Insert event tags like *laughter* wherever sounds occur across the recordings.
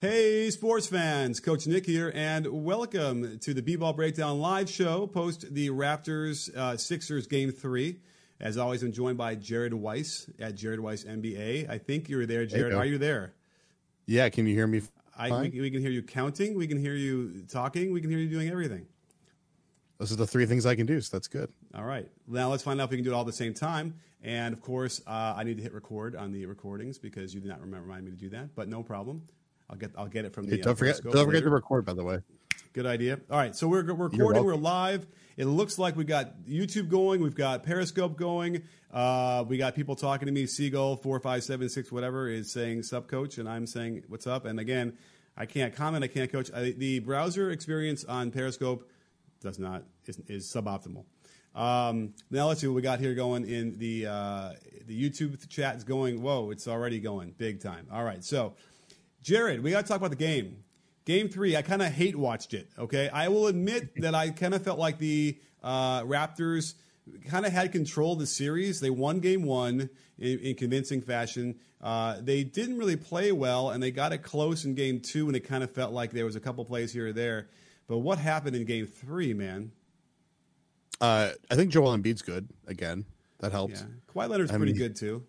Hey, sports fans, Coach Nick here, and welcome to the B-Ball Breakdown live show post the Raptors uh, Sixers Game 3. As always, I'm joined by Jared Weiss at Jared Weiss NBA. I think you're there, Jared. you Are you there? Yeah, can you hear me? I, we, we can hear you counting, we can hear you talking, we can hear you doing everything. Those are the three things I can do, so that's good. All right. Now let's find out if we can do it all at the same time. And of course, uh, I need to hit record on the recordings because you did not remember remind me to do that. But no problem. I'll get I'll get it from the. Hey, don't uh, forget, don't forget later. to record. By the way, Good idea. All right, so we're, we're recording. We're live. It looks like we got YouTube going. We've got Periscope going. Uh, we got people talking to me. Seagull four five seven six whatever is saying "sup, coach," and I'm saying "what's up." And again, I can't comment. I can't coach. I, the browser experience on Periscope does not is, is suboptimal. Um, now let's see what we got here going in the uh, the YouTube chat is going. Whoa, it's already going big time. All right, so Jared, we got to talk about the game. Game three, I kind of hate watched it. Okay, I will admit *laughs* that I kind of felt like the uh, Raptors kind of had control of the series. They won game one in, in convincing fashion. Uh, they didn't really play well, and they got it close in game two, and it kind of felt like there was a couple plays here or there. But what happened in game three, man? uh, I think Joel Embiid's good again. That helped. Yeah, Kawhi Leonard's I pretty mean- good too.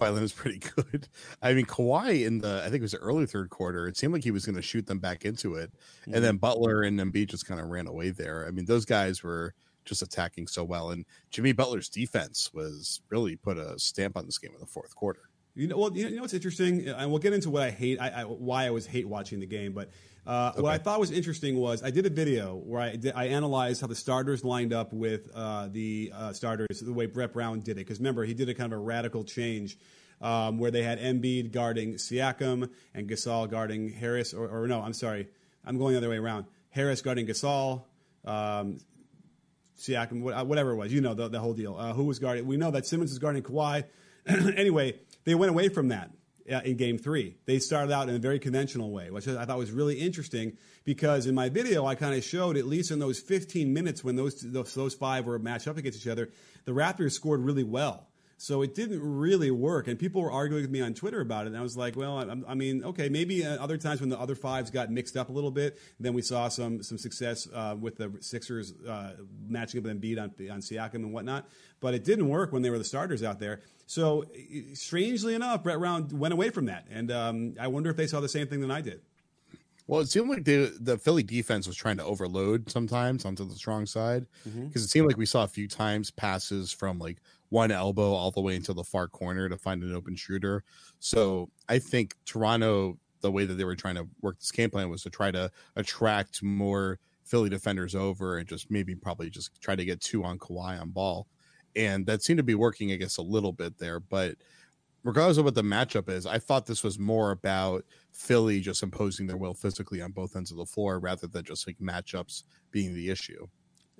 Kawhi Leonard's pretty *laughs* good. I mean, Kawhi in the I think it was the early third quarter. It seemed like he was going to shoot them back into it, and mm-hmm. then Butler and Embiid just kind of ran away there. I mean, those guys were just attacking so well, and Jimmy Butler's defense was really put a stamp on this game in the fourth quarter. You know, well, you know, you know what's interesting, and we'll get into what I hate, I, I, why I was hate watching the game. But uh, what I thought was interesting was I did a video where I, did, I analyzed how the starters lined up with uh, the uh, starters the way Brett Brown did it. Because remember, he did a kind of a radical change um, where they had Embiid guarding Siakam and Gasol guarding Harris, or, or no, I'm sorry, I'm going the other way around. Harris guarding Gasol. Um, Siakam, whatever it was, you know the, the whole deal. Uh, who was guarding? We know that Simmons is guarding Kawhi. *clears throat* anyway, they went away from that uh, in Game Three. They started out in a very conventional way, which I thought was really interesting because in my video I kind of showed at least in those 15 minutes when those, those those five were matched up against each other, the Raptors scored really well. So it didn't really work, and people were arguing with me on Twitter about it. And I was like, "Well, I, I mean, okay, maybe uh, other times when the other fives got mixed up a little bit, then we saw some some success uh, with the Sixers uh, matching up with Embiid on on Siakam and whatnot. But it didn't work when they were the starters out there. So strangely enough, Brett Brown went away from that, and um, I wonder if they saw the same thing that I did. Well, it seemed like the the Philly defense was trying to overload sometimes onto the strong side Mm-hmm. because it seemed like we saw a few times passes from like one elbow all the way into the far corner to find an open shooter. So I think Toronto, the way that they were trying to work this game plan was to try to attract more Philly defenders over and just maybe probably just try to get two on Kawhi on ball, and that seemed to be working, I guess, a little bit there, but regardless of what the matchup is, I thought this was more about Philly just imposing their will physically on both ends of the floor rather than just like matchups being the issue.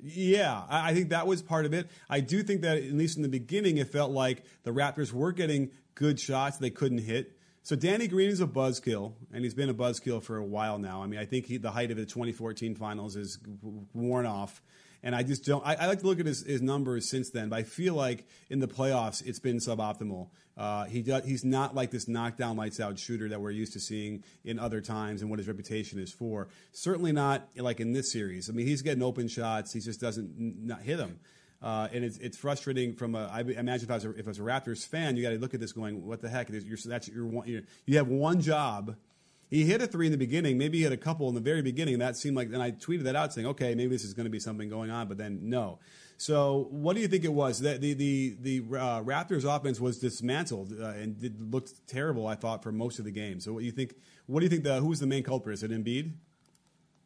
Yeah, I think that was part of it. I do think that at least in the beginning, it felt like the Raptors were getting good shots they couldn't hit. So Danny Green is a buzzkill, and he's been a buzzkill for a while now. I mean, I think he, the height of the 2014 finals is worn off. And I just don't. I, I like to look at his, his numbers since then, but I feel like in the playoffs it's been suboptimal. Uh, he does, he's not like this knockdown lights out shooter that we're used to seeing in other times and what his reputation is for. Certainly not like in this series. I mean, he's getting open shots. He just doesn't not hit them. Uh, and it's, it's frustrating from a. I imagine if I was a, if I was a Raptors fan, you got to look at this going, what the heck? You're, that's one. You have one job. He hit a three in the beginning. Maybe he hit a couple in the very beginning. And that seemed like. And I tweeted that out saying, okay, maybe this is going to be something going on. But then no. So what do you think it was? That the the the uh, Raptors offense was dismantled uh, and did, looked terrible. I thought for most of the game. So what do you think? What do you think? The who's the main culprit? Is it Embiid?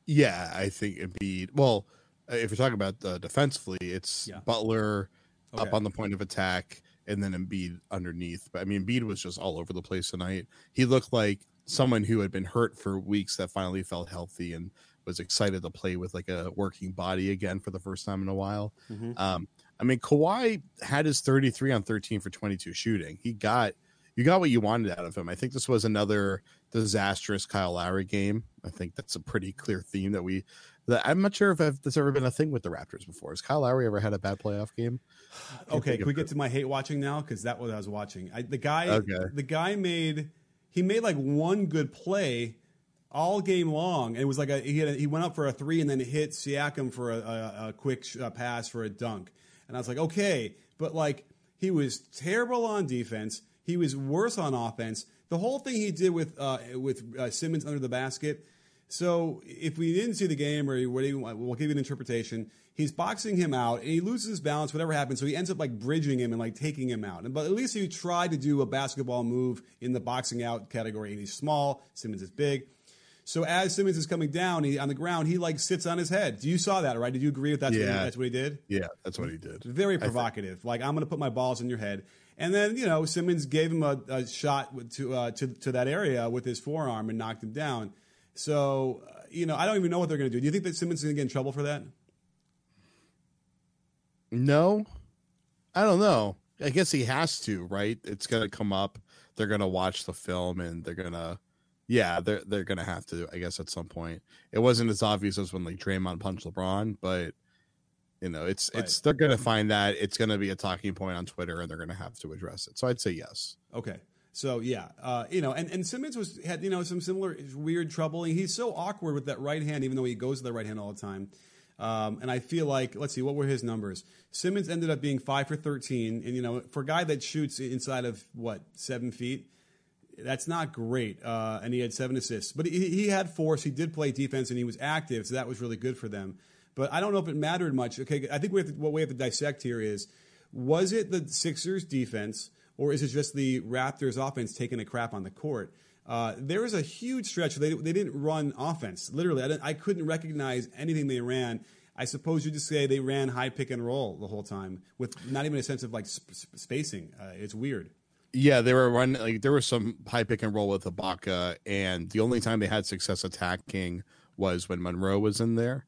Yeah, I think Embiid. Well, if you're talking about uh, defensively, it's Yeah. Butler Okay. up on the point of attack and then Embiid underneath. But I mean, Embiid was just all over the place tonight. He looked like someone who had been hurt for weeks that finally felt healthy and was excited to play with like a working body again for the first time in a while. Um, I mean, Kawhi had his 33 on 13 for 22 shooting. He got you got what you wanted out of him. I think this was another disastrous Kyle Lowry game. I think that's a pretty clear theme that we. That I'm not sure if I've, that's ever been a thing with the Raptors before. Has Kyle Lowry ever had a bad playoff game? *sighs* Okay, can we get to my hate watching now? Because that was what I was watching. I, the guy, Okay. the guy made he made like one good play all game long. And it was like a he, a, he went up for a three and then hit Siakam for a, a, a quick sh- uh, pass for a dunk. And I was like, okay, but like he was terrible on defense. He was worse on offense. The whole thing he did with uh, with uh, Simmons under the basket. So if we didn't see the game or whatever, we'll give you an interpretation. He's boxing him out and he loses his balance, whatever happens. So he ends up like bridging him and like taking him out. But at least he tried to do a basketball move in the boxing out category. And he's small. Simmons is big. So as Simmons is coming down he, on the ground, he like sits on his head. Do you saw that, right? Did you agree with that? Yeah. What he, that's what he did. Yeah, that's what he did. Very provocative. like I'm going to put my balls in your head. And then you know Simmons gave him a, a shot to, uh, to to that area with his forearm and knocked him down. So uh, you know I don't even know what they're going to do. Do you think that Simmons is going to get in trouble for that? No, I don't know. I guess he has to, right? It's to come up. They're to watch the film and they're to, yeah, they're they're to have to. I guess at some point, it wasn't as obvious as when like Draymond punched LeBron, but you know, it's Right. it's they're to find that it's to be a talking point on Twitter and they're to have to address it. So I'd say yes. Okay. So yeah, uh, you know, and, and Simmons was had you know some similar weird trouble. He's so awkward with that right hand, even though he goes to the right hand all the time. Um, and I feel like let's see, what were his numbers? Simmons ended up being five for thirteen, and you know, for a guy that shoots inside of what seven feet, that's not great. Uh, and he had seven assists, but he, he had force. He did play defense, and he was active, so that was really good for them. But I don't know if it mattered much. Okay, I think we to, what we have to dissect here is was it the Sixers defense or is it just the Raptors offense taking a crap on the court? Uh, there was a huge stretch they, they didn't run offense. Literally, I, I couldn't recognize anything they ran. I suppose you just say they ran high pick and roll the whole time with not even a sense of like sp- sp- spacing. Uh, it's weird. Yeah, they were running like there was some high pick and roll with Ibaka, and the only time they had success attacking was when Monroe was in there,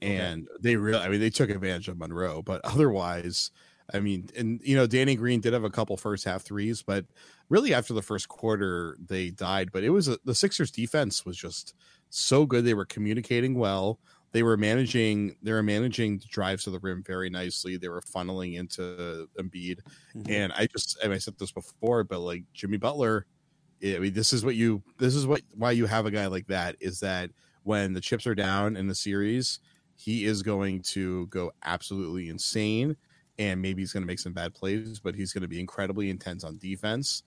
and they really, I mean, they took advantage of Monroe, but otherwise, I mean, and you know, Danny Green did have a couple first half threes, but really after the first quarter they died. But it was a, the Sixers defense was just so good; they were communicating well. They were managing. They were managing the drives to the rim very nicely. They were funneling into Embiid, mm-hmm. and I just, and I said this before, but like Jimmy Butler, eh, I mean, this is what you, this is what why you have a guy like that is that when the chips are down in the series, he is going to go absolutely insane, and maybe he's going to make some bad plays, but he's going to be incredibly intense on defense,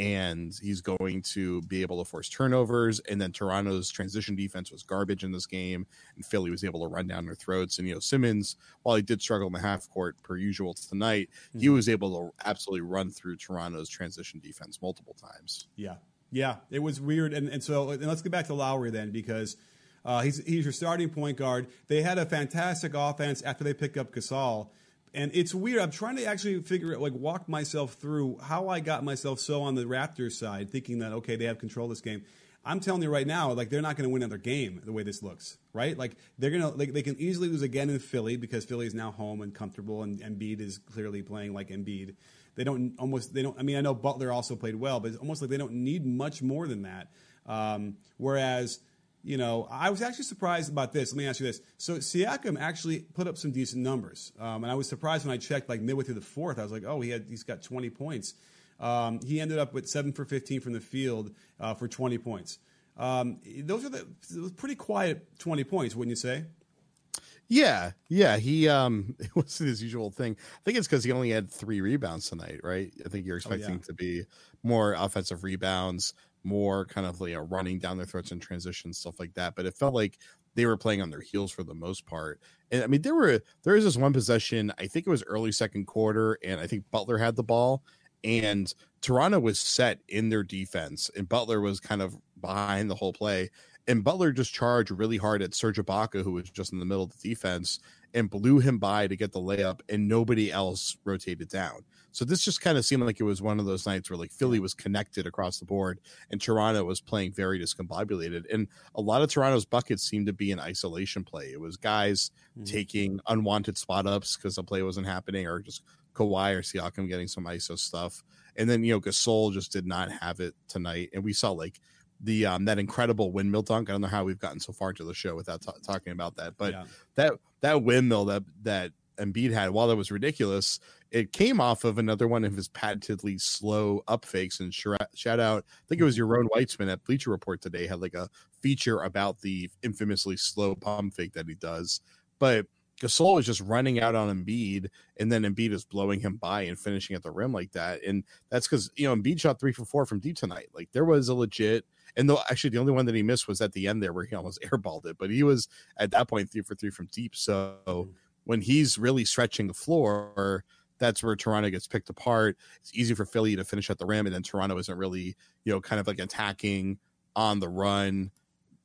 and he's going to be able to force turnovers. And then Toronto's transition defense was garbage in this game, and Philly was able to run down their throats. And you know, Simmons, while he did struggle in the half court per usual tonight, he Mhm. was able to absolutely run through Toronto's transition defense multiple times. Yeah, yeah, it was weird. And and so and let's get back to Lowry then because uh, he's he's your starting point guard. They had a fantastic offense after they picked up Gasol. And it's weird. I'm trying to actually figure out, like, walk myself through how I got myself so on the Raptors side, thinking that okay, they have control of this game. I'm telling you right now, like they're not going to win another game the way this looks, right? Like they're gonna, like they can easily lose again in Philly because Philly is now home and comfortable, and Embiid is clearly playing like Embiid. They don't almost, they don't. I mean, I know Butler also played well, but it's almost like they don't need much more than that. Um, whereas, you know, I was actually surprised about this. Let me ask you this: so Siakam actually put up some decent numbers, um, and I was surprised when I checked like midway through the fourth. I was like, oh, he had he's got 20 points. Um, he ended up with seven for 15 from the field uh, for 20 points. Um, those are the pretty quiet 20 points, wouldn't you say? Yeah, yeah. He um *laughs* it wasn't his usual thing. I think it's because he only had three rebounds tonight, right? I think you're expecting yeah. to be more offensive rebounds, more kind of like you know, running down their throats and transition, stuff like that. But it felt like they were playing on their heels for the most part. And I mean, there were there was this one possession. I think it was early second quarter, and I think Butler had the ball, and Toronto was set in their defense, and Butler was kind of behind the whole play. And Butler just charged really hard at Serge Ibaka, who was just in the middle of the defense, and blew him by to get the layup, and nobody else rotated down. So this just kind of seemed like it was one of those nights where like Philly was connected across the board, and Toronto was playing very discombobulated. And a lot of Toronto's buckets seemed to be in isolation play. It was guys Mhm. taking unwanted spot ups because the play wasn't happening, or just Kawhi or Siakam getting some ISO stuff. And then you know Gasol just did not have it tonight, and we saw like the um that incredible windmill dunk. I don't know how we've gotten so far into the show without ta- talking about that, but yeah. that that windmill that that Embiid had, while that was ridiculous, it came off of another one of his patently slow up fakes. And shout out, I think it was Yaron Weitzman at Bleacher Report today had like a feature about the infamously slow pump fake that he does. But Gasol is just running out on Embiid, and then Embiid is blowing him by and finishing at the rim like that. And that's because you know Embiid shot three for four from deep tonight. Like there was a legit, and though actually the only one that he missed was at the end there where he almost *laughs* airballed it, but he was at that point three for three from deep. So mm-hmm. When he's really stretching the floor, that's where Toronto gets picked apart. It's easy for Philly to finish at the rim, and then Toronto isn't really you know kind of like attacking on the run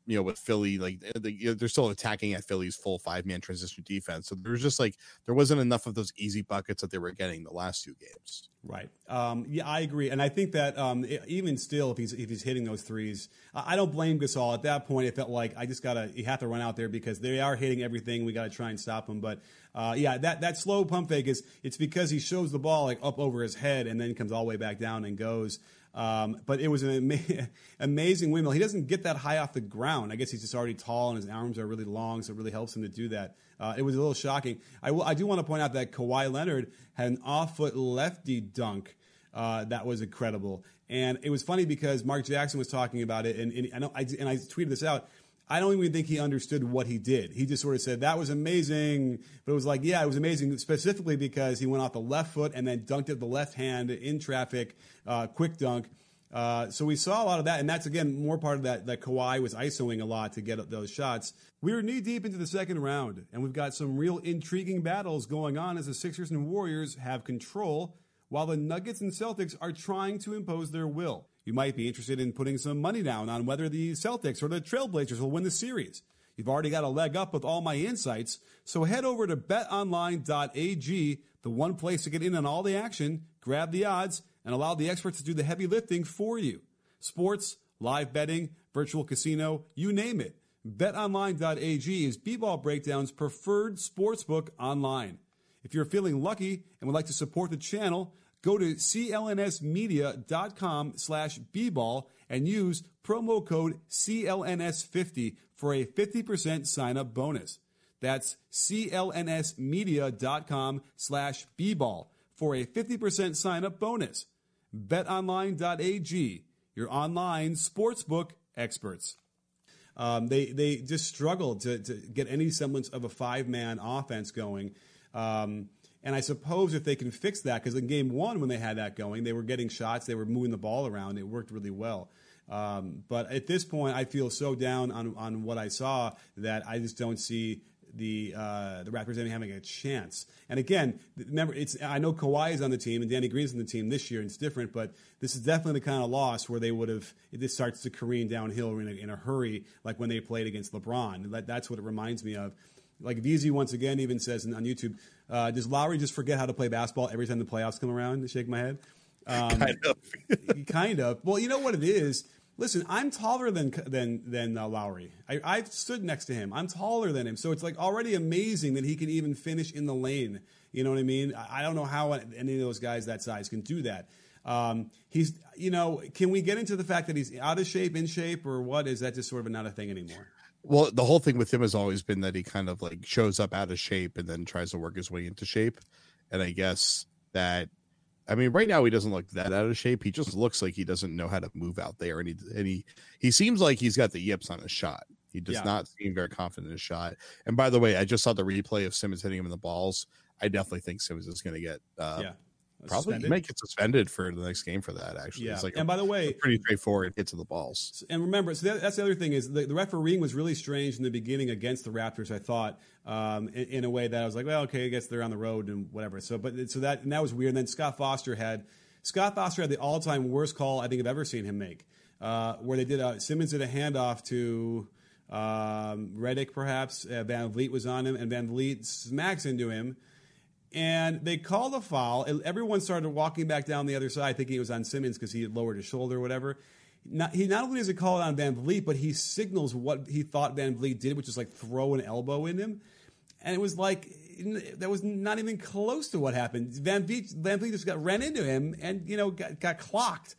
you know, with Philly, like they're still attacking at Philly's full five man transition defense. So there's just like there wasn't enough of those easy buckets that they were getting the last two games. Right. Um, yeah, I agree, and I think that um, even still, if he's if he's hitting those threes, I don't blame Gasol. At that point, it felt like I just gotta you have to run out there because they are hitting everything. We got to try and stop them. But uh, yeah, that that slow pump fake is it's because he shows the ball like up over his head and then comes all the way back down and goes. Um, but it was an ama- *laughs* amazing windmill. He doesn't get that high off the ground. I guess he's just already tall and his arms are really long, so it really helps him to do that. Uh, it was a little shocking. I, do want to point out that Kawhi Leonard had an off foot lefty dunk uh, that was incredible. And it was funny because Mark Jackson was talking about it, and, and, I, know, I, and I tweeted this out. I don't even think he understood what he did. He just sort of said, that was amazing. But it was like, yeah, it was amazing specifically because he went off the left foot and then dunked it the left hand in traffic, uh, quick dunk. Uh, so we saw a lot of that, and that's again more part of that that Kawhi was isoing a lot to get those shots. We are knee deep into the second round, and we've got some real intriguing battles going on as the Sixers and Warriors have control, while the Nuggets and Celtics are trying to impose their will you might be interested in putting some money down on whether the Celtics or the Trailblazers will win the series. You've already got a leg up with all my insights, so head over to betonline.ag, the one place to get in on all the action, grab the odds, and allow the experts to do the heavy lifting for you. Sports, live betting, virtual casino, you name it. BetOnline.ag is B-Ball Breakdown's preferred sportsbook online. If you're feeling lucky and would like to support the channel, Go to clnsmedia.com slash bball and use promo code CLNS50 for a 50% sign up bonus. That's clnsmedia.com slash bball for a 50% sign up bonus. BetOnline.ag, your online sportsbook experts. Um, they, they just struggled to, to get any semblance of a five man offense going. Um, and I suppose if they can fix that, because in game one, when they had that going, they were getting shots, they were moving the ball around, it worked really well. Um, but at this point, I feel so down on, on what I saw that I just don't see the uh, the Raptors even having a chance. And again, remember, it's I know Kawhi is on the team and Danny Green's on the team this year, and it's different. But this is definitely the kind of loss where they would have this starts to careen downhill in a, in a hurry, like when they played against LeBron. That, that's what it reminds me of. Like VZ once again even says on YouTube, uh, does Lowry just forget how to play basketball every time the playoffs come around? To shake my head. Um, *laughs* kind of. *laughs* kind of. Well, you know what it is. Listen, I'm taller than than than uh, Lowry. I, I've stood next to him. I'm taller than him, so it's like already amazing that he can even finish in the lane. You know what I mean? I, I don't know how any of those guys that size can do that. Um, he's, you know, can we get into the fact that he's out of shape, in shape, or what? Is that just sort of not a thing anymore? Well, the whole thing with him has always been that he kind of like shows up out of shape and then tries to work his way into shape. And I guess that I mean, right now he doesn't look that out of shape. He just looks like he doesn't know how to move out there, and he and he he seems like he's got the yips on his shot. He does yeah. not seem very confident in his shot. And by the way, I just saw the replay of Simmons hitting him in the balls. I definitely think Simmons is going to get uh, yeah. Probably suspended? might get suspended for the next game for that. Actually, yeah. It's like and a, by the way, pretty straightforward hit to the balls. And remember, so that, that's the other thing is the, the, refereeing was really strange in the beginning against the Raptors. I thought um, in, in, a way that I was like, well, okay, I guess they're on the road and whatever. So, but so that and that was weird. And then Scott Foster had Scott Foster had the all-time worst call I think I've ever seen him make, uh, where they did a, Simmons did a handoff to. Um, Redick, perhaps uh, VanVleet was on him, and VanVleet smacks into him, and they called a foul. Everyone started walking back down the other side, thinking it was on Simmons because he had lowered his shoulder or whatever. Not, he not only does it call it on VanVleet, but he signals what he thought VanVleet did, which is like throw an elbow in him. And it was like that was not even close to what happened. VanVleet, Van Vliet just got ran into him and you know got, got clocked.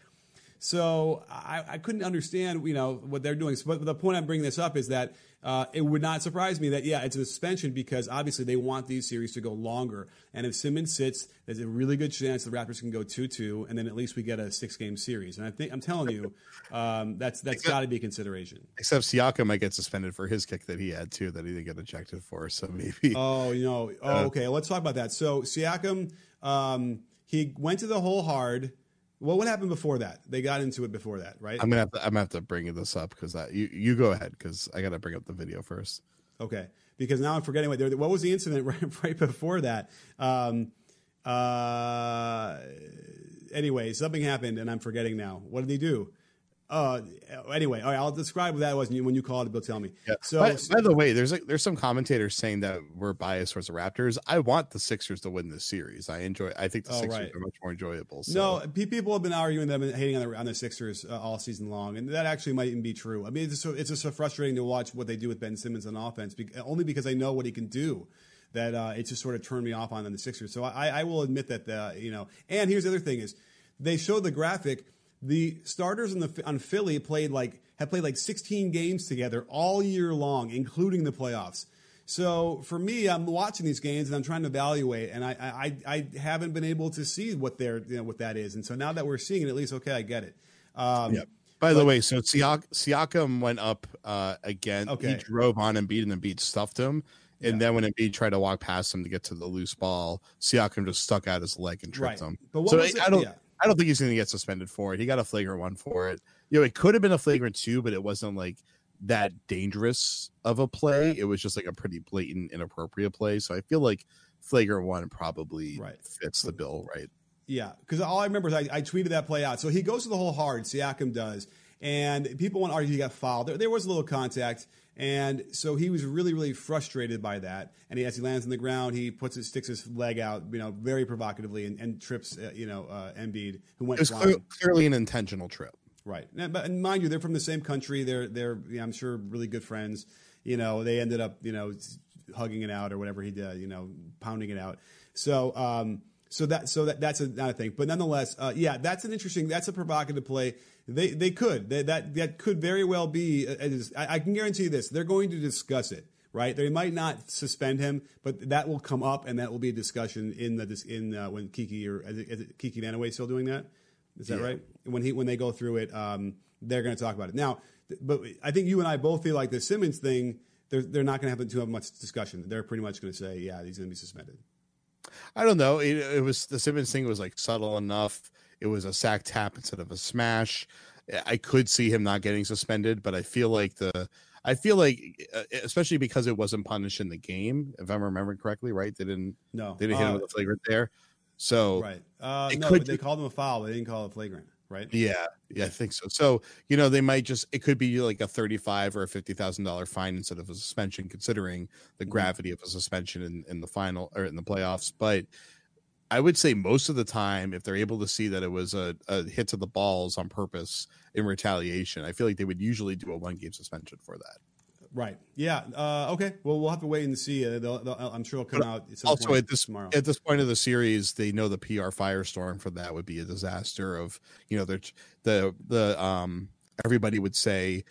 So I, I couldn't understand, you know, what they're doing. But the point I'm bringing this up is that uh, it would not surprise me that yeah, it's a suspension because obviously they want these series to go longer. And if Simmons sits, there's a really good chance the Raptors can go two-two, and then at least we get a six-game series. And I think I'm telling you, um, that's that's got to be a consideration. Except Siakam might get suspended for his kick that he had too, that he didn't get ejected for. So maybe. Oh, you know. Oh, okay. Let's talk about that. So Siakam, um, he went to the hole hard. Well, what happened before that? They got into it before that, right? I'm gonna have to. I'm gonna have to bring this up because you you go ahead because I gotta bring up the video first. Okay, because now I'm forgetting what what was the incident *laughs* right, right before that. Um, uh, anyway, something happened and I'm forgetting now. What did he do? Uh, anyway, all right, I'll describe what that was when you call it. Bill, tell me. Yeah. So, by, by, the way, there's like, there's some commentators saying that we're biased towards the Raptors. I want the Sixers to win this series. I enjoy. I think the oh, Sixers right. are much more enjoyable. So. No, people have been arguing them and hating on the, on the Sixers uh, all season long, and that actually might even be true. I mean, it's just, it's just so frustrating to watch what they do with Ben Simmons on offense, only because I know what he can do that uh, it just sort of turned me off on the Sixers. So I, I will admit that the, you know. And here's the other thing: is they showed the graphic the starters on the on Philly played like have played like 16 games together all year long, including the playoffs. So for me, I'm watching these games and I'm trying to evaluate, and I I, I haven't been able to see what they're you know what that is. And so now that we're seeing it, at least okay, I get it. Um, yep. By but, the way, so Siak- Siakam went up uh, again. Okay. He drove on Embiid and Embiid stuffed him. And yeah. then when Embiid tried to walk past him to get to the loose ball, Siakam just stuck out his leg and tripped right. him. But so I, I don't. Yeah. I don't think he's going to get suspended for it. He got a flagrant one for it. You know, it could have been a flagrant two, but it wasn't like that dangerous of a play. It was just like a pretty blatant, inappropriate play. So I feel like flagrant one probably right. fits the bill, right? Yeah, because all I remember is I, I, tweeted that play out. So he goes to the whole hard, Siakam does, and people want to argue he got fouled. There, there was a little contact. And so he was really, really frustrated by that. And he, as he lands on the ground, he puts his sticks his leg out, you know, very provocatively, and, and trips, uh, you know, uh, Embiid, who went. It was clear, clearly an intentional trip. Right, and, but and mind you, they're from the same country. They're they're you know, I'm sure really good friends. You know, they ended up you know hugging it out or whatever he did. You know, pounding it out. So. Um, so that so that that's a, not a thing, but nonetheless, uh, yeah, that's an interesting. That's a provocative play. They they could they, that that could very well be. Uh, I, I can guarantee this. They're going to discuss it right? They might not suspend him, but that will come up, and that will be a discussion in the in uh, when Kiki or is it, is it Kiki Vandeweghe still doing that? Is that yeah. right? When he when they go through it, um, they're going to talk about it now. But I think you and I both feel like the Simmons thing. They're they're not going to have to have much discussion. They're pretty much going to say, yeah, he's going to be suspended. I don't know. It, it was the Simmons thing was like subtle enough. It was a sack tap instead of a smash. I could see him not getting suspended, but I feel like the I feel like uh, especially because it wasn't punished in the game, if I'm remembering correctly, right? They didn't no they didn't hit him uh, with a flagrant there. So right, uh, no, could, they called him a foul. They didn't call it flagrant, right? Yeah, yeah, I think so. So you know, they might just it could be like a thirty-five or a fifty thousand dollar fine instead of a suspension, considering the mm-hmm. gravity of a suspension in, in the final or in the playoffs. But I would say most of the time, if they're able to see that it was a, a hit to the balls on purpose in retaliation, I feel like they would usually do a one game suspension for that. Right. Yeah. Uh, okay. Well, we'll have to wait and see. Uh, they'll, they'll, I'm sure it'll come but out. Also, at this tomorrow. at this point of the series, they know the PR firestorm for that would be a disaster. Of you know, the the the um everybody would say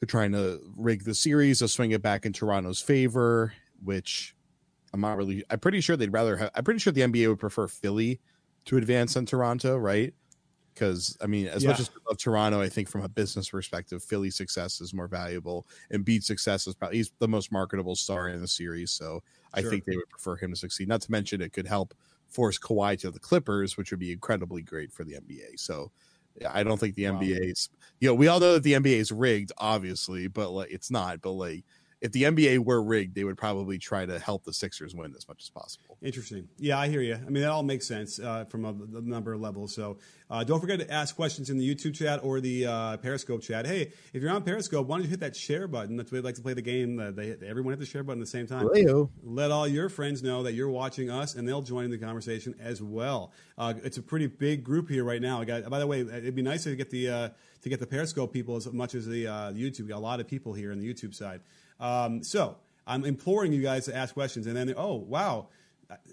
they're trying to rig the series to swing it back in Toronto's favor, which I'm not really. I'm pretty sure they'd rather. Have, I'm pretty sure the NBA would prefer Philly to advance than Toronto, right? Because I mean, as yeah. much as I love Toronto, I think from a business perspective, Philly success is more valuable, and Embiid's success is probably he's the most marketable star in the series. So sure. I think they would prefer him to succeed. Not to mention, it could help force Kawhi to the Clippers, which would be incredibly great for the NBA. So I don't think the wow. NBA's. You know, we all know that the NBA is rigged, obviously, but like it's not. But like if the NBA were rigged, they would probably try to help the Sixers win as much as possible. Interesting. Yeah, I hear you. I mean, that all makes sense uh, from a, a, number of levels. So uh, don't forget to ask questions in the YouTube chat or the uh, Periscope chat. Hey, if you're on Periscope, why don't you hit that share button? That's we'd like to play the game. they, everyone hit the share button at the same time. Hello. Let all your friends know that you're watching us, and they'll join in the conversation as well. Uh, it's a pretty big group here right now. I Got, by the way, it'd be nice to get the uh, to get the Periscope people as much as the uh, YouTube. We got a lot of people here on the YouTube side. Um, so I'm imploring you guys to ask questions, and then oh wow,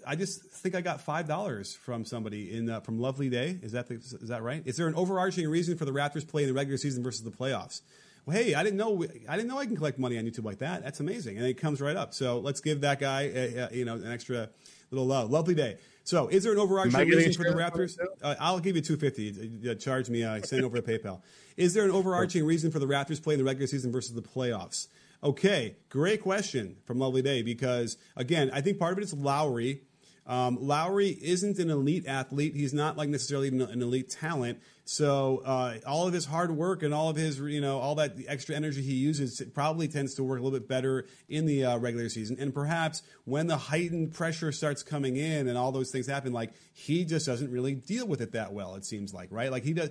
I just think I got five dollars from somebody in uh, from Lovely Day. Is that the, is that right? Is there an overarching reason for the Raptors play in the regular season versus the playoffs? Well, hey, I didn't know I didn't know I can collect money on YouTube like that. That's amazing, and it comes right up. So let's give that guy uh, uh, you know an extra little love. Lovely Day. So, is there an overarching reason for the Raptors? Uh, I'll give you two fifty. Uh, charge me. Uh, send over to PayPal. Is there an overarching reason for the Raptors playing the regular season versus the playoffs? Okay, great question from Lovely Day because again, I think part of it is Lowry. Um, Lowry isn't an elite athlete. He's not like necessarily an elite talent. So uh, all of his hard work and all of his, you know, all that extra energy he uses probably tends to work a little bit better in the uh, regular season. And perhaps when the heightened pressure starts coming in and all those things happen, like he just doesn't really deal with it that well. It seems like, right? Like he does.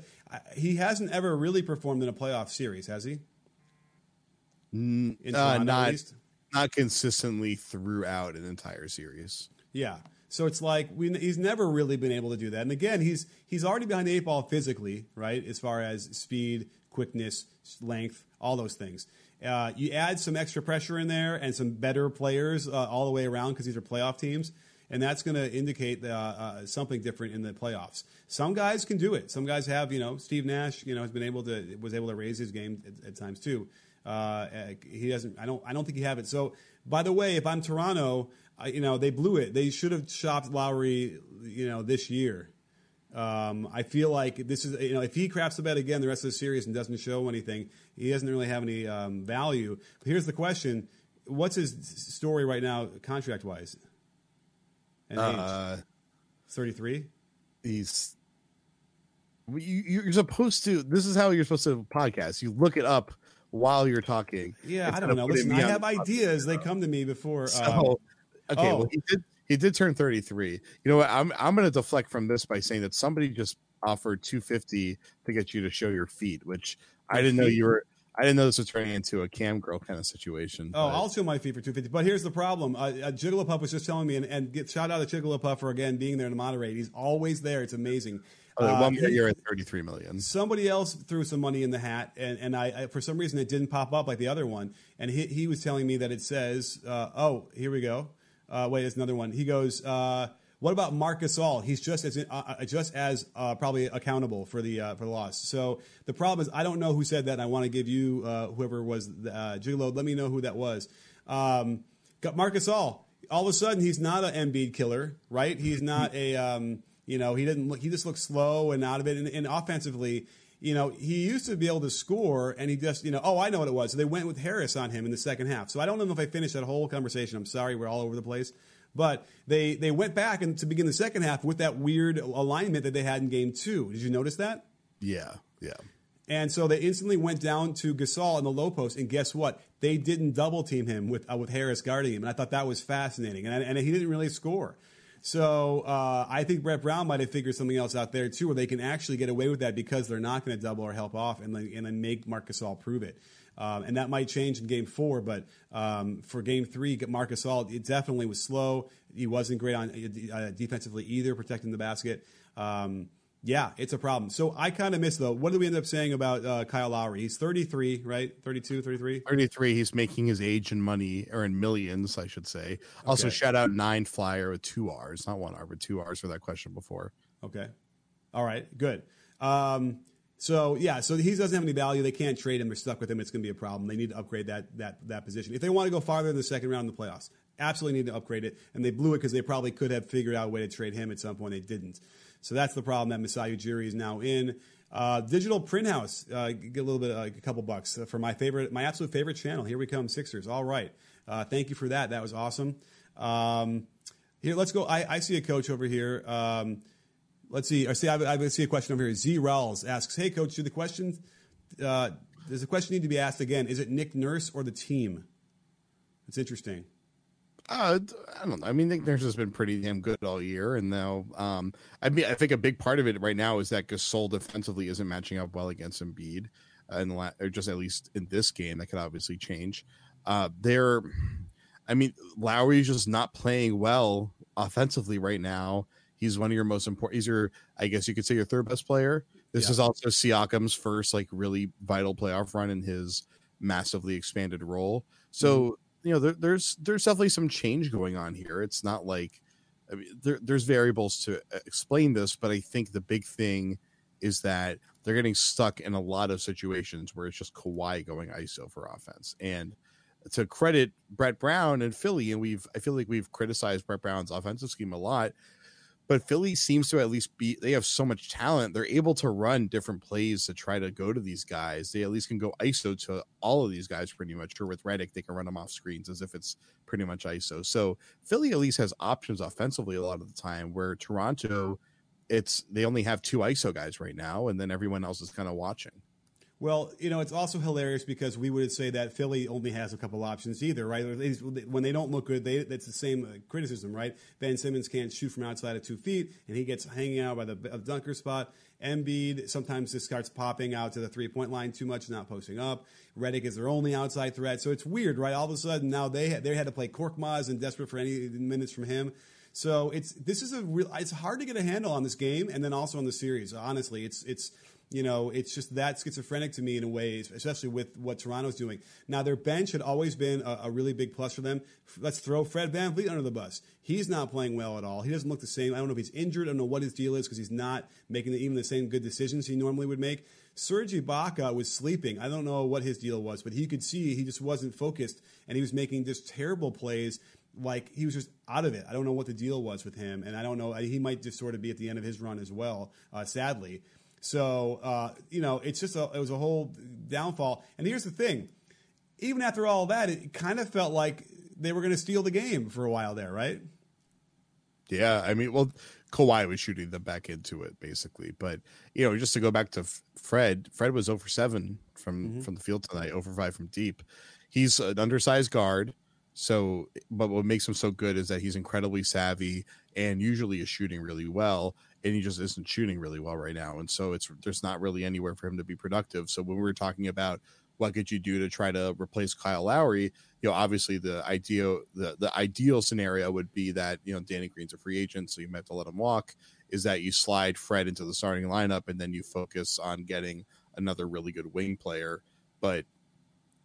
He hasn't ever really performed in a playoff series, has he? Uh, not not consistently throughout an entire series. Yeah. So it's like we, he's never really been able to do that. And again, he's he's already behind the eight ball physically, right? As far as speed, quickness, length, all those things. Uh, you add some extra pressure in there and some better players uh, all the way around because these are playoff teams, and that's going to indicate uh, uh, something different in the playoffs. Some guys can do it. Some guys have, you know, Steve Nash, you know, has been able to was able to raise his game at, at times too. Uh, he doesn't. I don't. I don't think he have it. So, by the way, if I'm Toronto, I, you know they blew it. They should have shopped Lowry, you know, this year. Um, I feel like this is, you know, if he craps the bet again the rest of the series and doesn't show anything, he doesn't really have any um, value. But here's the question: What's his story right now, contract wise? And uh, thirty-three. He's you, are supposed to. This is how you're supposed to podcast. You look it up while you're talking. Yeah, I don't know. Listen, I have ideas. They come to me before. So, um, okay, oh. well, he did. He did turn 33. You know what? I'm I'm going to deflect from this by saying that somebody just offered 250 to get you to show your feet, which I didn't know you were. I didn't know this was turning into a cam girl kind of situation. Oh, but. I'll show my feet for 250. But here's the problem. Uh, uh, Jigglypuff was just telling me, and, and get shout out to Jigglypuff for again being there to moderate. He's always there. It's amazing. Uh, one minute you're at 33 million. Somebody else threw some money in the hat, and, and I, I, for some reason it didn't pop up like the other one. And he, he was telling me that it says, uh, oh, here we go. Uh, wait, there's another one. He goes, uh, what about Marc Gasol? He's just as uh, uh, just as probably accountable for the for the loss. So the problem is, I don't know who said that. And I want to give you whoever was the, uh, Gigolo. Let me know who that was. Um, got Marc Gasol. All of a sudden, he's not an Embiid killer, right? He's not a um, you know, he didn't look, he just looked slow and out of it. And, and, offensively, you know, he used to be able to score and he just, you know, oh, I know what it was. So they went with Harris on him in the second half. So I don't know if I finished that whole conversation. I'm sorry, we're all over the place. But they, they went back and to begin the second half with that weird alignment that they had in game two. Did you notice that? Yeah, yeah. And so they instantly went down to Gasol in the low post, and guess what? They didn't double team him with uh, with Harris guarding him, and I thought that was fascinating. And, and he didn't really score. So uh, I think Brett Brown might have figured something else out there too, where they can actually get away with that because they're not going to double or help off, and and then make Marc Gasol prove it. Um, and that might change in game four, but um, for game three, Marc Gasol, it definitely was slow. He wasn't great on uh, defensively either, protecting the basket. Um, yeah, it's a problem. So I kind of miss though. What did we end up saying about uh, Kyle Lowry? He's 33, right? 32, 33? 33. He's making his age in money or in millions, I should say. Also, shout out Nine Flyer with two R's, not one R, but two R's for that question before. Okay. All right. Good. Um, so yeah, so he doesn't have any value. They can't trade him. They're stuck with him. It's going to be a problem. They need to upgrade that that that position if they want to go farther in the second round in the playoffs. Absolutely need to upgrade it, and they blew it because they probably could have figured out a way to trade him at some point. They didn't. So that's the problem that Masai Ujiri is now in. Uh, Digital Print House, uh, get a little bit, uh, a couple bucks for my favorite, my absolute favorite channel. Here we come, Sixers. All right, uh, thank you for that. That was awesome. Um, here, let's go. I, I, see a coach over here. Um, let's see. I see. I, I, see a question over here. Z Rawls asks, "Hey, coach, do the question? Uh, does the question need to be asked again? Is it Nick Nurse or the team?" It's interesting. Uh, I don't know. I mean, Nick Nurse has been pretty damn good all year, and now, um, I mean, I think a big part of it right now is that Gasol defensively isn't matching up well against Embiid, uh, in la- or just at least in this game. That could obviously change. Uh, they're, I mean, Lowry's just not playing well offensively right now. He's one of your most important. He's your, I guess you could say, your third best player. This yeah. is also Siakam's first like really vital playoff run in his massively expanded role. So. Mm-hmm you know there, there's there's definitely some change going on here it's not like I mean, there, there's variables to uh, explain this, but I think the big thing is that they're getting stuck in a lot of situations where it's just Kawhi going ISO for offense. And to credit Brett Brown and Philly, and we've I feel like we've criticized Brett Brown's offensive scheme a lot, but Philly seems to at least be they have so much talent. They're able to run different plays to try to go to these guys. They at least can go ISO to all of these guys pretty much. Or with Redick, they can run them off screens as if it's pretty much ISO. So Philly at least has options offensively a lot of the time where Toronto it's they only have two ISO guys right now, and then everyone else is kind of watching. Well, you know, it's also hilarious because we would say that Philly only has a couple options either, right? When they don't look good, they, that's the same uh, criticism, right? Ben Simmons can't shoot from outside of two feet, and he gets hanging out by the dunker spot. Embiid sometimes just starts popping out to the three point line too much, not posting up. Redick is their only outside threat, so it's weird, right? All of a sudden now they they had to play Korkmaz and desperate for any minutes from him. So it's this is a real. It's hard to get a handle on this game, and then also on the series. Honestly, it's it's you know, it's just that schizophrenic to me in a way, especially with what Toronto's doing. Now, their bench had always been a, a, really big plus for them. Let's throw Fred VanVleet under the bus. He's not playing well at all. He doesn't look the same. I don't know if he's injured. I don't know what his deal is because he's not making even the same good decisions he normally would make. Serge Ibaka was sleeping. I don't know what his deal was, but he could see he just wasn't focused and he was making just terrible plays like he was just out of it. I don't know what the deal was with him, and I don't know. He might just sort of be at the end of his run as well, uh, sadly. So uh, you know, it's just a, it was a whole downfall. And here's the thing: even after all that, it kind of felt like they were going to steal the game for a while there, right? Yeah, I mean, well, Kawhi was shooting them back into it basically, but you know, just to go back to Fred, Fred was over seven from mm-hmm. from the field tonight, over five from deep. He's an undersized guard. So, but what makes him so good is that he's incredibly savvy and usually is shooting really well and he just isn't shooting really well right now. And so it's there's not really anywhere for him to be productive. So when we were talking about what could you do to try to replace Kyle Lowry, you know, obviously the ideal the the ideal scenario would be that you know Danny Green's a free agent, so you might have to let him walk. Is that you slide Fred into the starting lineup and then you focus on getting another really good wing player. But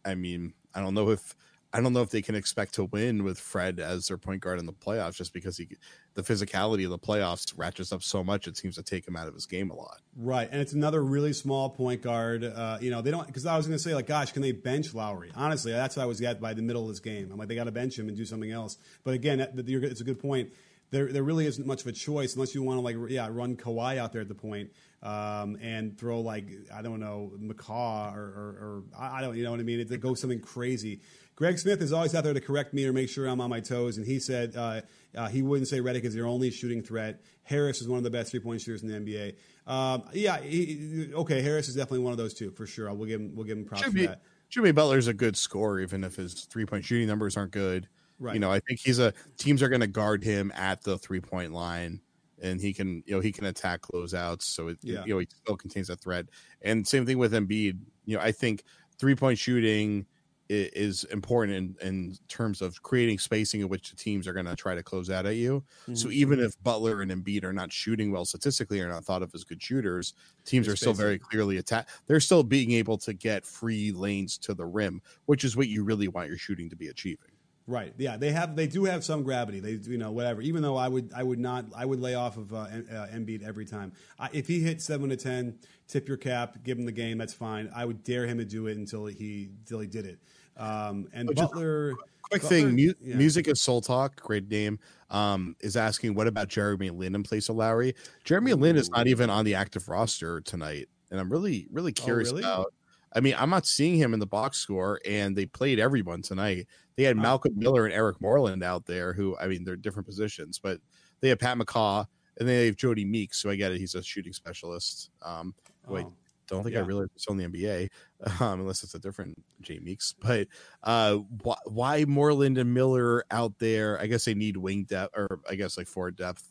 I mean, I don't know if I don't know if they can expect to win with Fred as their point guard in the playoffs, just because he, the physicality of the playoffs ratchets up so much, it seems to take him out of his game a lot. Right, and it's another really small point guard. Uh, you know, they don't because I was going to say like, gosh, can they bench Lowry? Honestly, that's what I was at by the middle of this game. I'm like, they got to bench him and do something else. But again, it's a good point. There, there really isn't much of a choice unless you want to like, yeah, run Kawhi out there at the point, um, and throw like I don't know McCaw or, or, or I don't, you know what I mean? It, it goes something crazy. Greg Smith is always out there to correct me or make sure I'm on my toes, and he said uh, uh, he wouldn't say Redick is their only shooting threat. Harris is one of the best three point shooters in the NBA. Um, yeah, he, okay, Harris is definitely one of those two for sure. We'll give him we'll give him props Jimmy, for that. Jimmy Butler's a good scorer, even if his three point shooting numbers aren't good. Right. You know, I think he's a teams are going to guard him at the three point line, and he can you know he can attack closeouts, so it, yeah. you know he still contains a threat. And same thing with Embiid. You know, I think three point shooting is important in, in terms of creating spacing in which the teams are going to try to close out at you. Mm-hmm. So even if Butler and Embiid are not shooting well statistically or not thought of as good shooters, teams are still very clearly attacked. They're still being able to get free lanes to the rim, which is what you really want your shooting to be achieving. Right. Yeah, they have. They do have some gravity. They, you know, whatever. Even though I would, I would not. I would lay off of uh, uh, Embiid every time. I, if he hits seven to ten, tip your cap, give him the game. That's fine. I would dare him to do it until he, until he did it. Um, and Which Butler. Quick Butler, thing, mu- yeah. music is soul talk. Great name. Um, is asking what about Jeremy Lin in place of Lowry? Jeremy. Lin is not even on the active roster tonight, and I'm really, really oh, curious oh, really? about. I mean, I'm not seeing him in the box score, and they played everyone tonight. They had Malcolm Miller and Eric Moreland out there, who I mean, they're different positions, but they have Pat McCaw and they have Jodie Meeks, so I get it. He's a shooting specialist. Um, wait, oh don't think yeah. I realized it's on the NBA, *laughs* um, unless it's a different Jay Meeks. But uh, why, why Moreland and Miller out there? I guess they need wing depth, or I guess like forward depth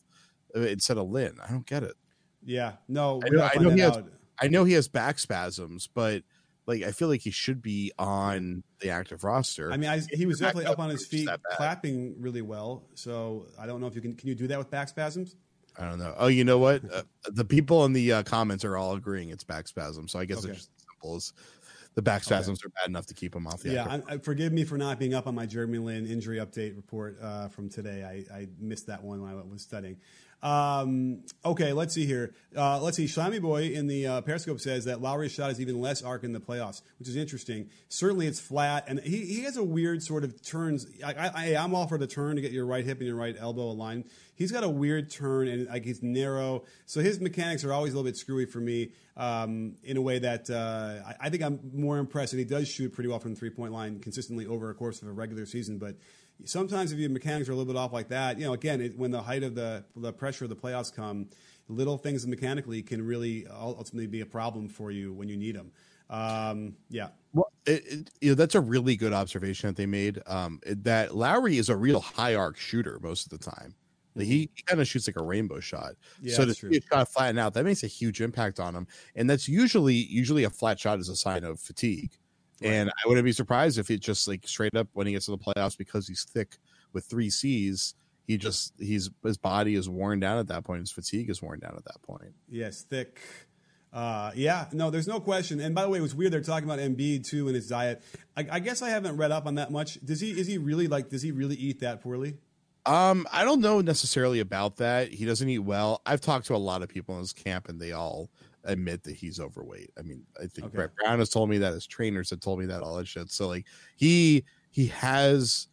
uh, instead of Lin. I don't get it. Yeah, no, I know, I know he has. I know he has back spasms, but like I feel like he should be on the active roster. I mean, I, he was definitely up on his feet, clapping really well. So I don't know if you can. Can you do that with back spasms? I don't know. Oh, you know what? Uh, the people in the uh, comments are all agreeing it's back spasm. So I guess okay. it's just as simple as the back spasms okay. are bad enough to keep him off the. Yeah, I, forgive me for not being up on my Jeremy Lin injury update report uh, from today. I, I, missed that one when I was studying. Um, okay, let's see here. Uh, let's see. Slimy Boy in the uh, Periscope says that Lowry's shot is even less arc in the playoffs, which is interesting. Certainly, it's flat, and he, he has a weird sort of turns. I, I, I'm all for the turn to get your right hip and your right elbow aligned. He's got a weird turn, and like he's narrow, so his mechanics are always a little bit screwy for me. Um, in a way that uh, I, I think I'm more impressed, and he does shoot pretty well from the three point line consistently over a course of a regular season, but sometimes if your mechanics are a little bit off like that, you know, again, it, when the height of the the pressure of the playoffs come, little things mechanically can really ultimately be a problem for you when you need them. Um, yeah. Well, it, it, you know, that's a really good observation that they made. Um, that Lowry is a real high arc shooter most of the time. He, mm-hmm. he kind of shoots like a rainbow shot. Yeah, so to see a shot flatten out, that makes a huge impact on him. And that's usually usually a flat shot is a sign of fatigue. And I wouldn't be surprised if it just like straight up when he gets to the playoffs because he's thick with three C's, he just he's his body is worn down at that point. His fatigue is worn down at that point. Yes, thick. Uh, yeah, no, there's no question. And by the way, it was weird. They're talking about Embiid too and his diet. I, I guess I haven't read up on that much. Does he? Is he really like? Does he really eat that poorly? Um, I don't know necessarily about that. He doesn't eat well. I've talked to a lot of people in his camp, and they all admit that he's overweight. I mean, I think okay. Brett Brown has told me that. His trainers have told me that. All that shit. So like he he has.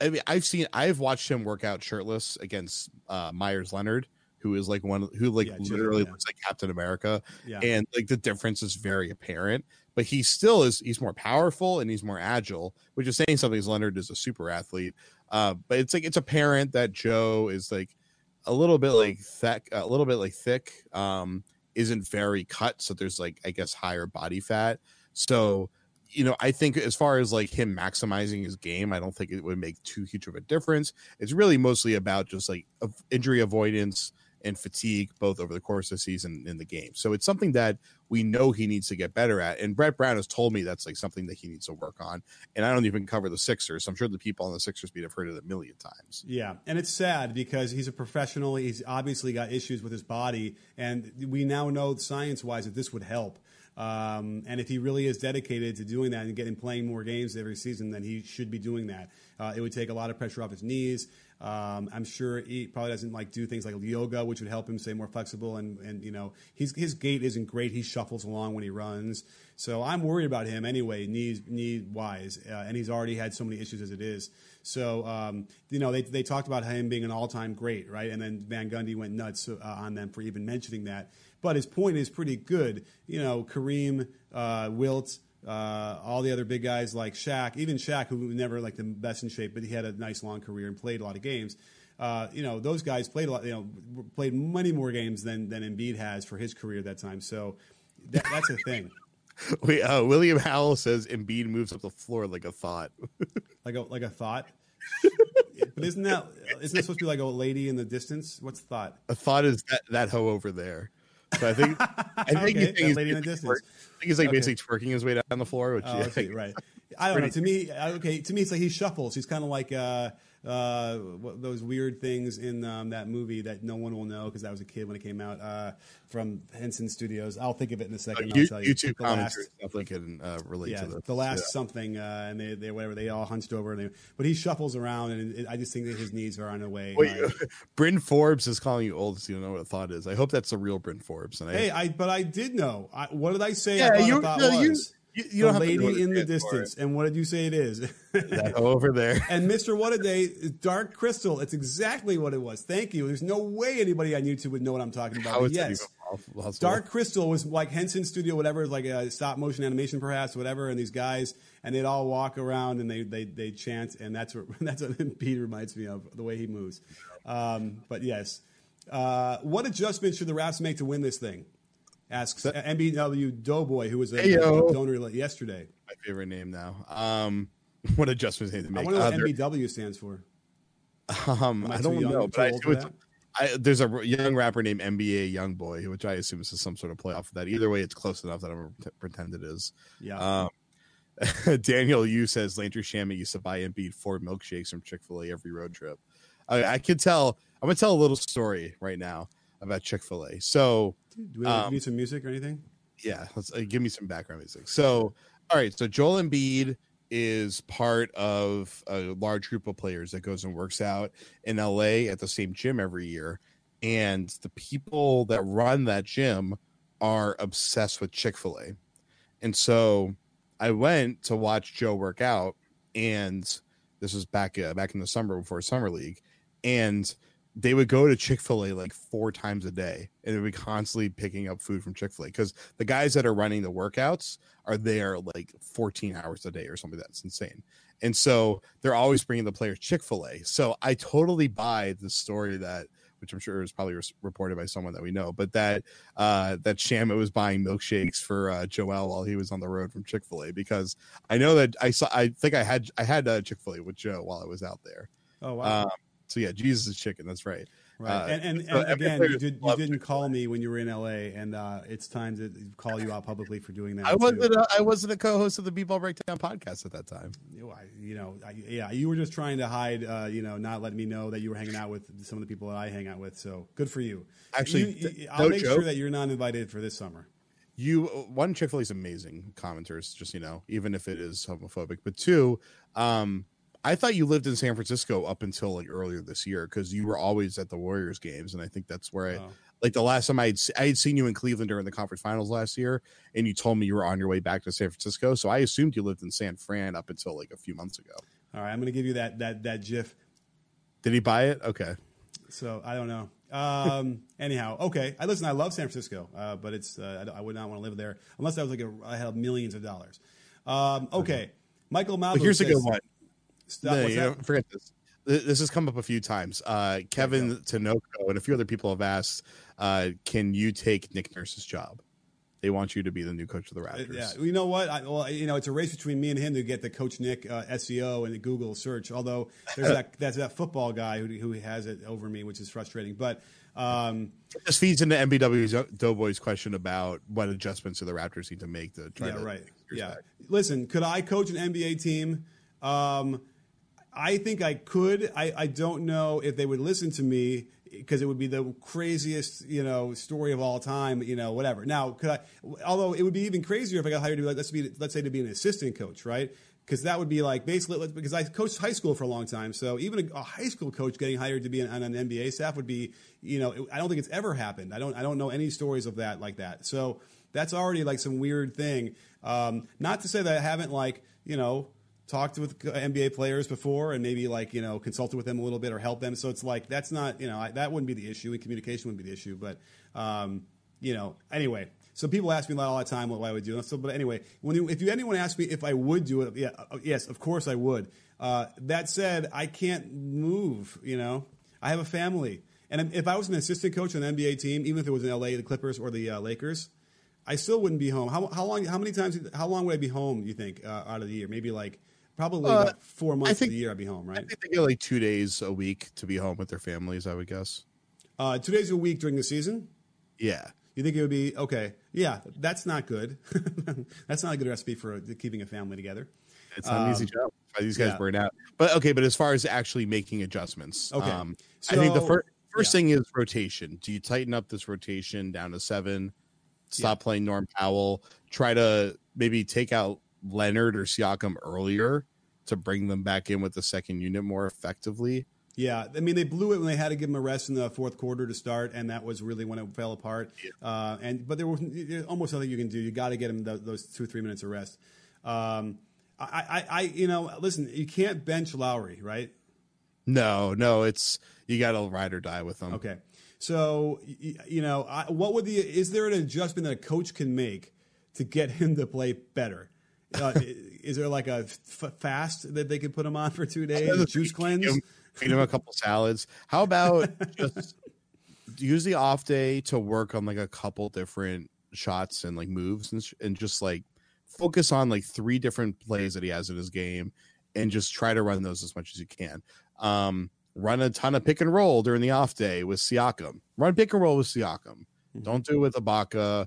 I mean, I've seen I've watched him work out shirtless against uh, Meyers Leonard, who is like one who like yeah, literally yeah. looks like Captain America, yeah. and like the difference is very apparent. But he still is he's more powerful and he's more agile, which is saying something. As Leonard is a super athlete, uh, but it's like it's apparent that Joe is like a little bit like thick, a little bit like thick. Um, isn't very cut, so there's like I guess higher body fat. So you know, I think as far as like him maximizing his game, I don't think it would make too huge of a difference. It's really mostly about just like injury avoidance and fatigue both over the course of the season in the game. So it's something that we know he needs to get better at. And Brett Brown has told me that's like something that he needs to work on. And I don't even cover the Sixers. So I'm sure the people on the Sixers beat have heard it a million times. Yeah. And it's sad because he's a professional. He's obviously got issues with his body. And we now know science wise that this would help. Um, and if he really is dedicated to doing that and getting playing more games every season, then he should be doing that. Uh, it would take a lot of pressure off his knees. Um, I'm sure he probably doesn't like do things like yoga, which would help him stay more flexible. And, and you know, his his gait isn't great. He shuffles along when he runs. So I'm worried about him anyway, knee knee wise. Uh, and he's already had so many issues as it is. So um, you know, they they talked about him being an all time great, right? And then Van Gundy went nuts uh, on them for even mentioning that. But his point is pretty good. You know, Kareem, uh, Wilt. Uh, all the other big guys like Shaq, even Shaq, who was never like the best in shape, but he had a nice long career and played a lot of games. Uh, you know, those guys played a lot. You know, played many more games than than Embiid has for his career that time. So that, that's a thing. *laughs* Uh, William Howell says Embiid moves up the floor like a thought. *laughs* like a like a thought. but isn't that isn't that supposed to be like a lady in the distance? What's thought? A thought is that that hoe over there. So I think *laughs* I think okay, he's lady in the distance. I think he's like okay. basically twerking his way down the floor. Which oh, yeah, okay, right. *laughs* I don't know. To me, okay. To me, it's like he shuffles. He's kind of like uh, uh, those weird things in um, that movie that no one will know because I was a kid when it came out uh, from Henson Studios. I'll think of it in a second. Uh, I'll tell you. YouTube commentary definitely can uh, relate yeah, to this. The last yeah. something, uh, and they, they whatever they all hunched over, and they, but he shuffles around, and it, I just think that his knees are on the way. Wait, *laughs* Bryn Forbes is calling you old, so you don't know what a thought is. I hope that's the real Bryn Forbes. And I, hey, I but I did know. I, what did I say? Yeah, you, no, was? You, you, you the lady in the distance. And what did you say it is? that over there. *laughs* and Mr. What a Day, Dark Crystal. It's exactly what it was. Thank you. There's no way anybody on YouTube would know what I'm talking about. yes. Dark Crystal was like Henson Studio, whatever, like a stop motion animation, perhaps, whatever. And these guys, and they'd all walk around and they they they chant, and that's what *laughs* that's what Pete reminds me of the way he moves. Um, but yes, uh, what adjustments should the Raps make to win this thing? Asks that, MBW Doughboy, who was a, a donor yesterday. My favorite name now. Um, *laughs* what adjustments need to make? I wonder what uh, MBW stands for. Um, I don't know, but I, I, there's a young rapper named NBA Young Boy, which I assume is some sort of playoff of that. Either way, it's close enough that I'm gonna pretend it is. Yeah. Um, *laughs* Daniel Yu says Landry Shamet used to buy Embiid four milkshakes from Chick Fil A every road trip. I, I could tell. I'm gonna tell a little story right now about Chick Fil A. So do we um, need some music or anything? Yeah, let's uh, give me some background music. So All right, so Joel Embiid is part of a large group of players that goes and works out in LA at the same gym every year. And the people that run that gym are obsessed with Chick fil A. And so I went to watch Joe work out, and this was back uh, back in the summer before summer league, and they would go to Chick fil A like four times a day and they would be constantly picking up food from Chick fil A because the guys that are running the workouts are there like 14 hours a day or something that's insane. And so they're always bringing the players Chick fil A. So I totally buy the story that, which I'm sure is probably reported by someone that we know, but that uh, that Shamet was buying milkshakes for uh, Joel while he was on the road from Chick fil A because I know that I saw, I think I had, I had uh, Chick fil A with Joe while I was out there. Oh, wow. Um, so yeah, Jesus is chicken. That's right. Right. Uh, and and, so and again, you, did, you didn't call me when you were in LA, and uh, it's time to call you out publicly for doing that. I wasn't. A, I wasn't a co-host of the B-Ball Breakdown podcast at that time. You know, I, yeah, you were just trying to hide. Uh, you know, not letting me know that you were hanging out with some of the people that I hang out with. So good for you. Actually, you, you, I'll no make joke. sure that you're not invited for this summer. You one Chick Fil A is amazing commenters. Just you know, even if it is homophobic, but two, um, I thought you lived in San Francisco up until like earlier this year because you were always at the Warriors games, and I think that's where I. Oh. Like the last time I had I had seen you in Cleveland during the conference finals last year, and you told me you were on your way back to San Francisco, so I assumed you lived in San Fran up until like a few months ago. All right, I'm going to give you that that that GIF. Did he buy it? Okay. So I don't know. Um, *laughs* anyhow, okay. I listen. I love San Francisco, uh, but it's uh, I, I, would not want to live there unless I was like a, I had millions of dollars. Um, okay. okay. Michael Malvo. here's says, a good one. No, you know, forget this. This has come up a few times. Uh, Kevin Tinoco and a few other people have asked, uh, "Can you take Nick Nurse's job?" They want you to be the new coach of the Raptors. Yeah, you know what? I, well, you know, it's a race between me and him to get the Coach Nick uh, SEO and the Google search. Although there's that *laughs* that's that football guy who, who has it over me, which is frustrating. But um, this feeds into MBW's Doughboy's question about what adjustments do the Raptors need to make to try. Yeah, to right. Yeah. Back. Listen, could I coach an NBA team? Um, I think I could. I, I don't know if they would listen to me because it would be the craziest, you know, story of all time, you know, whatever. Now, could I? Although it would be even crazier if I got hired to be like, let's be, let's say to be an assistant coach, right? Because that would be like basically because I coached high school for a long time, so even a, a high school coach getting hired to be on an NBA staff would be, you know, I don't think it's ever happened. I don't, I don't know any stories of that like that. So that's already like some weird thing. Um, not to say that I haven't like, you know, talked with NBA players before and maybe like you know consulted with them a little bit or helped them. So it's like that's not you know I, that wouldn't be the issue and communication wouldn't be the issue. But um, you know anyway. So people ask me a lot all the time what I would do. So, but anyway, when you, if you, anyone asks me if I would do it, yeah, uh, yes, of course I would. Uh, that said, I can't move. You know, I have a family, and if I was an assistant coach on an NBA team, even if it was in LA, the Clippers or the uh, Lakers, I still wouldn't be home. How, how long? How many times? How long would I be home? You think uh, out of the year? Maybe like Probably uh, four months think, of the year I'd be home, right? I think they get like two days a week to be home with their families, I would guess. Uh, two days a week during the season? Yeah. You think it would be okay? Yeah, that's not good. *laughs* that's not a good recipe for keeping a family together. It's not um, an easy um, job. These guys yeah. burn out. But okay, but as far as actually making adjustments, okay. Um, so, I think the fir- first yeah. thing is rotation. Do you tighten up this rotation down to seven? Stop yeah. playing Norm Powell. Try to maybe take out Leonard or Siakam earlier to bring them back in with the second unit more effectively. Yeah, I mean they blew it when they had to give him a rest in the fourth quarter to start, and that was really when it fell apart. Yeah. Uh, and but there was almost nothing you can do. You got to get him those two three minutes of rest. Um, I, I, I, you know, listen, you can't bench Lowry, right? No, no, it's you got to ride or die with them. Okay, so you know, I, what would the is there an adjustment that a coach can make to get him to play better? Uh, is there like a f- fast that they could put them on for two days? Juice cleanse. Feed them, feed them a couple salads. How about *laughs* just use the off day to work on like a couple different shots and like moves and, and just like focus on like three different plays that he has in his game and just try to run those as much as you can. Um, run a ton of pick and roll during the off day with Siakam. Run pick and roll with Siakam. Mm-hmm. Don't do it with Ibaka.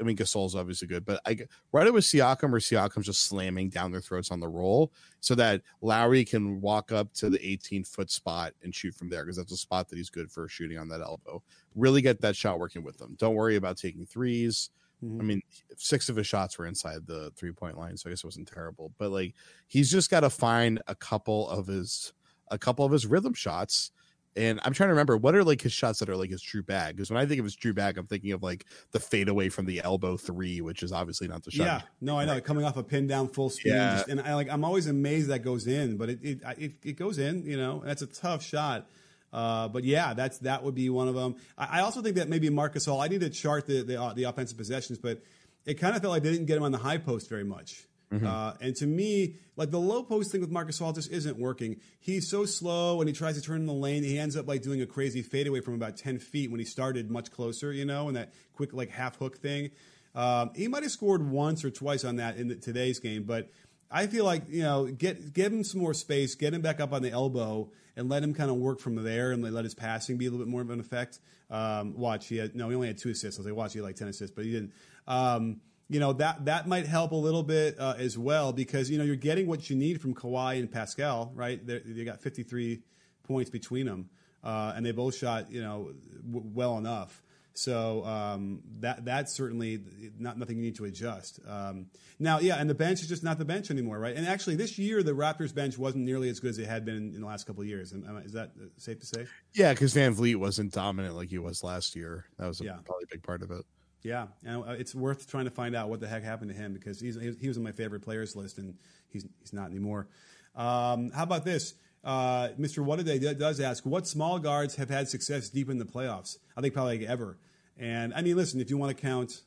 I mean, Gasol's obviously good, but I right it with Siakam or Siakam's just slamming down their throats on the roll so that Lowry can walk up to the 18 foot spot and shoot from there because that's a spot that he's good for shooting on that elbow. Really get that shot working with them. Don't worry about taking threes. I mm-hmm. mean, six of his shots were inside the three point line, so I guess it wasn't terrible. But like, he's just got to find a couple of his a couple of his rhythm shots. And I'm trying to remember what are like his shots that are like his true bag. Because when I think of his true bag, I'm thinking of like the fadeaway from the elbow three, which is obviously not the shot. Yeah, no, I know. Coming off a pin down full speed, Yeah. just- and I like I'm always amazed that goes in, but it it it, it goes in. You know, that's a tough shot. Uh, but yeah, that's that would be one of them. I, I also think that maybe Marc Gasol. I need to chart the the, uh, the offensive possessions, but it kind of felt like they didn't get him on the high post very much. Uh, and to me, like the low post thing with Marcus just isn't working. He's so slow and he tries to turn in the lane. He ends up like doing a crazy fadeaway from about ten feet when he started much closer, you know, and that quick like half hook thing. Um, he might have scored once or twice on that in the, today's game, but I feel like you know, get give him some more space, get him back up on the elbow, and let him kind of work from there, and let his passing be a little bit more of an effect. Um, watch, he had no, he only had two assists. I was like, watch, he had like ten assists, but he didn't. Um, you know that that might help a little bit uh, as well because you know you're getting what you need from Kawhi and Pascal, right? They're, they got 53 points between them, uh, and they both shot you know w- well enough. So um, that that's certainly not nothing you need to adjust. Um, now, yeah, and the bench is just not the bench anymore, right? And actually, this year the Raptors bench wasn't nearly as good as it had been in, in the last couple of years. Am- am I- Is that uh, safe to say? Yeah, because VanVleet wasn't dominant like he was last year. That was a, Yeah. probably a big part of it. Yeah, and uh, it's worth trying to find out what the heck happened to him because he's, he was- he was on my favorite players list and he's he's not anymore. Um, how about this? Uh, Mr. Whataday does ask, what small guards have had success deep in the playoffs? I think probably like ever. And I mean, listen, if you want to count,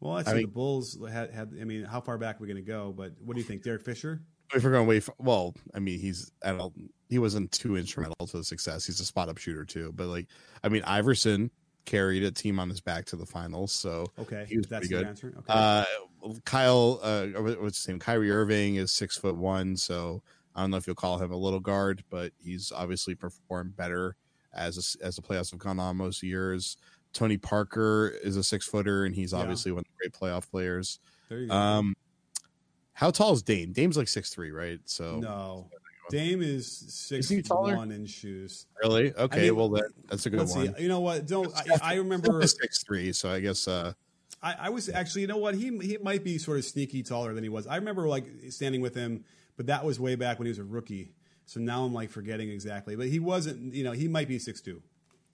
well, that's I the Bulls had, had. I mean, how far back are we going to go? But what do you think, Derek Fisher? If we're going away from, well, I mean, he's I don't. He wasn't too instrumental to the success. He's a spot up shooter too, but like, I mean, Iverson carried a team on his back to the finals, so Okay, he was that's good. answer. Okay, Uh, Kyle, uh, what's his name? Kyrie Irving is six foot one, so I don't know if you'll call him a little guard, but he's obviously performed better as a, as the playoffs have gone on most years. Tony Parker is a six footer, and he's Yeah. obviously one of the great playoff players. there you go. Um, how tall is Dame? Dame's like six three, right? So no, Dame is six he taller? one in shoes. really, okay, mean, well that, that's a good Let's one. see. You know what? Don't I, I remember? six three, so I guess uh, I, I was actually, you know what? He he might be sort of sneaky taller than he was. I remember like standing with him, but that was way back when he was a rookie. So now I'm like forgetting exactly. But he wasn't. You know, he might be six two.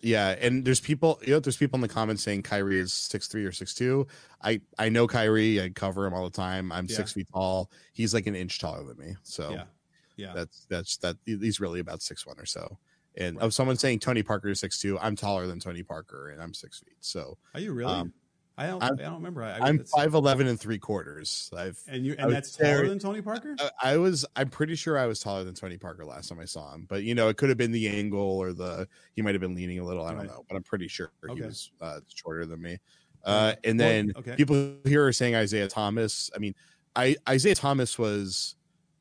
Yeah, and there's people, you know, there's people in the comments saying Kyrie is six three or six two. I I know Kyrie. I cover him all the time. I'm Yeah. six feet tall. He's like an inch taller than me. So Yeah, yeah. that's that's that. He's really about six one or so. And of someone saying Tony Parker is six two, I'm taller than Tony Parker, and I'm six feet. So Are you really? um, I don't. I'm- I don't remember. I, I'm five eleven and three quarters. I've And you and that's taller than Tony Parker. I- I was I'm pretty sure I was taller than Tony Parker last time I saw him, but you know it could have been the angle or the he might have been leaning a little. I don't Right. know, but I'm pretty sure he was uh, shorter than me. Uh, and Well, then okay. people here are saying Isaiah Thomas. I mean, I Isaiah Thomas was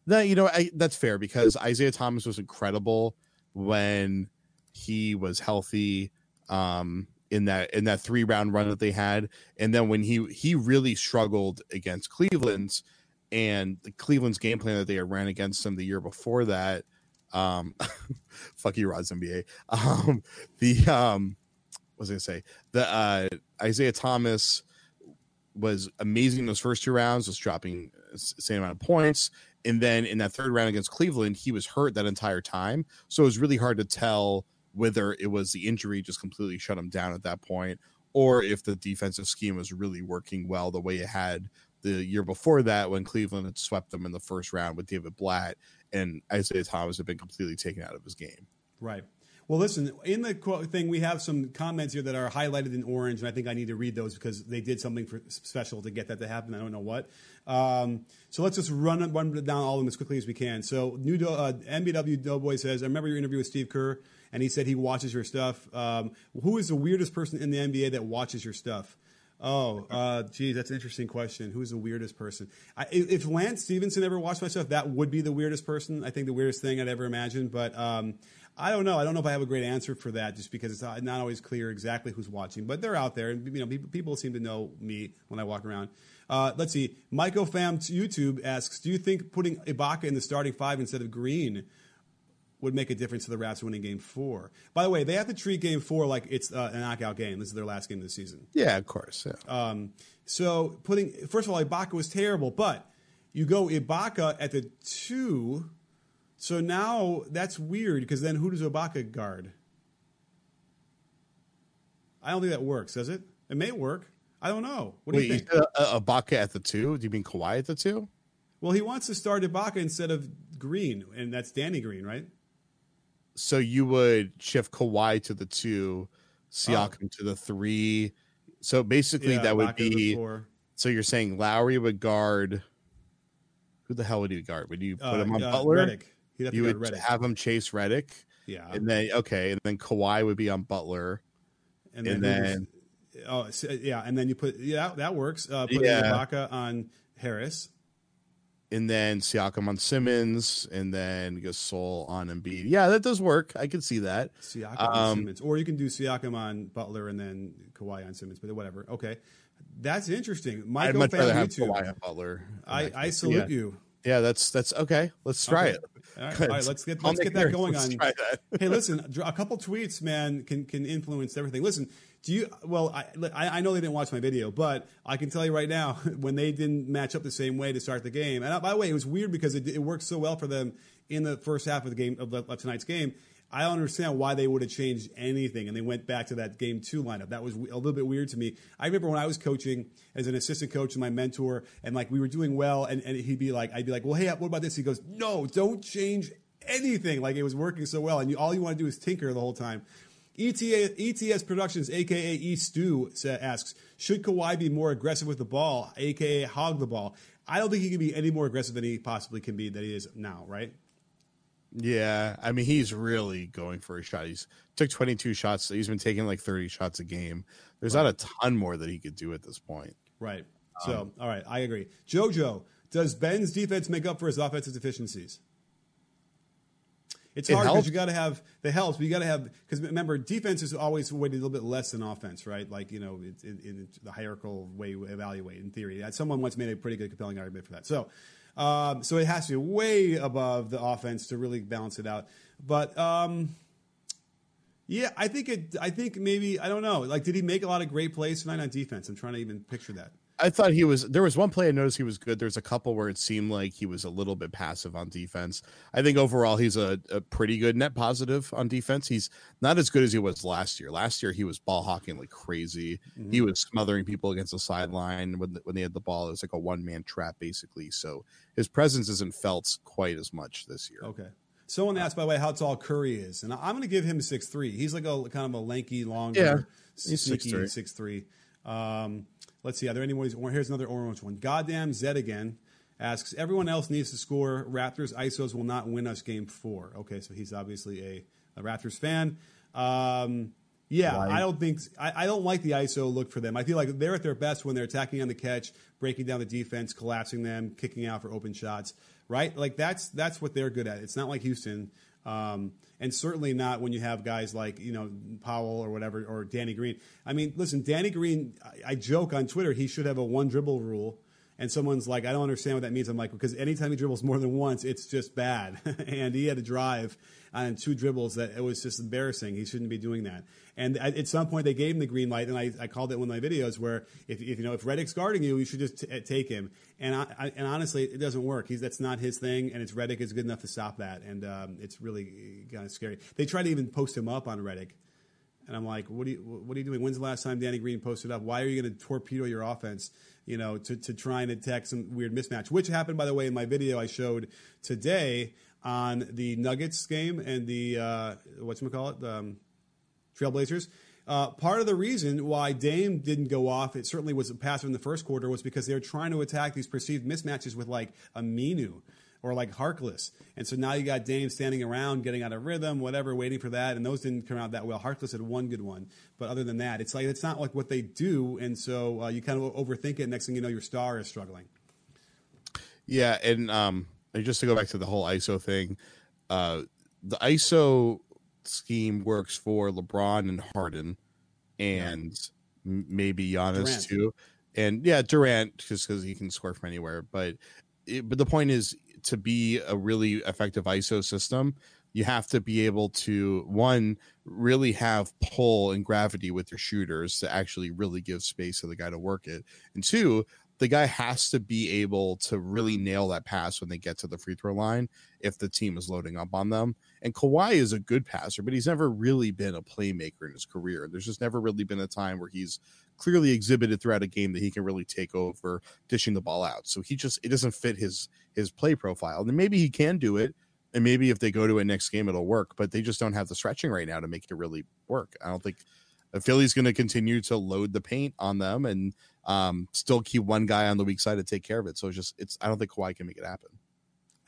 that you know I, that's fair because Isaiah Thomas was incredible when he was healthy. Um, in that in that three round run that they had, and then when he he really struggled against Cleveland's and Cleveland's game plan that they ran against him the year before that. Um, *laughs* fuck you, Rods NBA. Um, the um, what was I gonna say? The uh, Isaiah Thomas was amazing in those first two rounds, was dropping same amount of points. And then in that third round against Cleveland, he was hurt that entire time. So it was really hard to tell whether it was the injury just completely shut him down at that point, or if the defensive scheme was really working well the way it had the year before that when Cleveland had swept them in the first round with David Blatt and Isaiah Thomas had been completely taken out of his game. Right. Well, listen, in the quote thing, we have some comments here that are highlighted in orange, and I think I need to read those because they did something for, special to get that to happen. I don't know what. Um, so let's just run, run down all of them as quickly as we can. So, new Do- uh, MBW Doughboy says, I remember your interview with Steve Kerr, and he said he watches your stuff. Um, who is the weirdest person in the NBA that watches your stuff? Oh, uh, geez, that's an interesting question. Who's the weirdest person? I, if Lance Stephenson ever watched my stuff, that would be the weirdest person. I think the weirdest thing I'd ever imagined. But um, I don't know. I don't know if I have a great answer for that, just because it's not not always clear exactly who's watching. But they're out there, and you know, people, seem to know me when I walk around. Uh, let's see. Michael Pham YouTube asks, "Do you think putting Ibaka in the starting five instead of Green would make a difference to the Raps winning Game Four. By the way, they have to treat Game Four like it's uh, a knockout game. This is their last game of the season. Yeah, of course. Yeah. Um, so putting first of all, Ibaka was terrible, but you go Ibaka at the two. So now that's weird because then who does Ibaka guard? I don't think that works, does it? It may work. I don't know. What do Wait, you think? said, uh, Ibaka at the two? Do you mean Kawhi at the two? well, he wants to start Ibaka instead of Green, and that's Danny Green, right? So you would shift Kawhi to the two, Siakam to the three. So basically, Oh. Yeah, that would Ibaka to the be. So you're saying Lowry would guard. Who the hell would he guard? Would you put Uh, him on uh, Butler? Redick. He'd have You would Redick. have him chase Redick, yeah, and then okay, and then Kawhi would be on Butler. and and who then- oh so- yeah, and then you put yeah that, that works. Uh, putting Yeah. Ibaka on Harris. And then Siakam on Simmons, and then Gasol on Embiid. Yeah, that does work. I can see that. Siakam on Um, Simmons, or you can do Siakam on Butler and then Kawhi on Simmons, but whatever. Okay, that's interesting. I'd Michael much fan rather on have YouTube. Kawhi on Butler. I, I salute yeah. you. Yeah, that's that's okay. Let's try Okay. it. All right, all right, let's get let's get that going on. that. hey, listen, *laughs* a couple tweets, man, can can influence everything. Listen, do you? Well, I I know they didn't watch my video, but I can tell you right now *laughs* when they didn't match up the same way to start the game. And uh, by the way, it was weird because it, it worked so well for them in the first half of the game of, the, of tonight's game. I don't understand why they would have changed anything and they went back to that game two lineup. That was a little bit weird to me. I remember when I was coaching as an assistant coach and my mentor, and like we were doing well, and, and he'd be like, I'd be like, well, hey, what about this? He goes, no, don't change anything. Like it was working so well, and you, all you want to do is tinker the whole time. ETA, ETS Productions, aka E Stu, asks, should Kawhi be more aggressive with the ball, aka hog the ball? I don't think he can be any more aggressive than he possibly can be that he is now, right? Yeah, I mean he's really going for a shot. He's took 22 shots. He's been taking like 30 shots a game. There's not a ton more that he could do at this point. Right. So, all right, I agree. JoJo, does Ben's defense make up for his offensive deficiencies? It's It hard because you got to have the helps, but you got to have because remember defense is always weighted a little bit less than offense, right? Like you know, it's in, in the hierarchical way you evaluate in theory. Someone once made a pretty good compelling argument for that. So, um, so it has to be way above the offense to really balance it out. But um, yeah, I think it. I think maybe I don't know. Like, did he make a lot of great plays tonight on defense? I'm trying to even picture that. I thought he was. There was one play I noticed he was good. There's a couple where it seemed like he was a little bit passive on defense. I think overall he's a, a pretty good net positive on defense. He's not as good as he was last year. Last year he was ball hawking like crazy. He was smothering people against the sideline when when they had the ball. It was like a one man trap basically. So his presence isn't felt quite as much this year. Okay. Someone asked, by the way, how tall Curry is, and I'm going to give him six three. He's like a kind of a lanky, longer, Yeah, he's sneaky 6'3". six three. Um, let's see. Are there any more? Here's another orange one. Goddamn Zed again asks. Everyone else needs to score. Raptors ISOs will not win us game four. Okay, so he's obviously a, a Raptors fan. Um, yeah? I don't think I, I don't like the ISO look for them. I feel like they're at their best when they're attacking on the catch, breaking down the defense, collapsing them, kicking out for open shots. Right, like that's that's what they're good at. It's not like Houston, um, and certainly not when you have guys like you know Powell or whatever or Danny Green. I mean, listen, Danny Green. I, I joke on Twitter he should have a one dribble rule. And someone's like, I don't understand what that means. I'm like, because anytime he dribbles more than once, it's just bad. *laughs* and he had to drive on two dribbles that it was just embarrassing. He shouldn't be doing that. And at, some point, they gave him the green light, and I, I called it one of my videos where if, if you know if Redick's guarding you, you should just t- take him. And I, I, and honestly, it doesn't work. He's that's not his thing, and it's Redick is good enough to stop that. And um, it's really kind of scary. They tried to even post him up on Redick. And I'm like, what are you, what are you doing? When's the last time Danny Green posted up? Why are you going to torpedo your offense, you know, to, to try and attack some weird mismatch? Which happened, by the way, in my video I showed today on the Nuggets game and the, uh, the um, Trailblazers. Uh, part of the reason why Dame didn't go off, it certainly was a passive in the first quarter, was because they were trying to attack these perceived mismatches with like Aminu or like Harkless. And so now you got Dame standing around, getting out of rhythm, whatever, waiting for that. And those didn't come out that well. Harkless had one good one. But other than that, it's like, it's not like what they do. And so uh, you kind of overthink it. Next thing you know, your star is struggling. Yeah, and um, just to go back to the whole ISO thing, uh, the ISO scheme works for LeBron and Harden, and m maybe Giannis Durant. too, and yeah, Durant just because he can score from anywhere. But it, but the point is to be a really effective ISO system, you have to be able to one really have pull and gravity with your shooters to actually really give space to the guy to work it and two the guy has to be able to really nail that pass when they get to the free throw line if the team is loading up on them. And Kawhi is a good passer, but he's never really been a playmaker in his career. There's just never really been a time where he's clearly exhibited throughout a game that he can really take over dishing the ball out. So he just it doesn't fit his his play profile. And maybe he can do it. And maybe if they go to a next game, it'll work. But they just don't have the stretching right now to make it really work. I don't think Philly's going to continue to load the paint on them and um, still keep one guy on the weak side to take care of it. So it's just it's I don't think Kawhi can make it happen.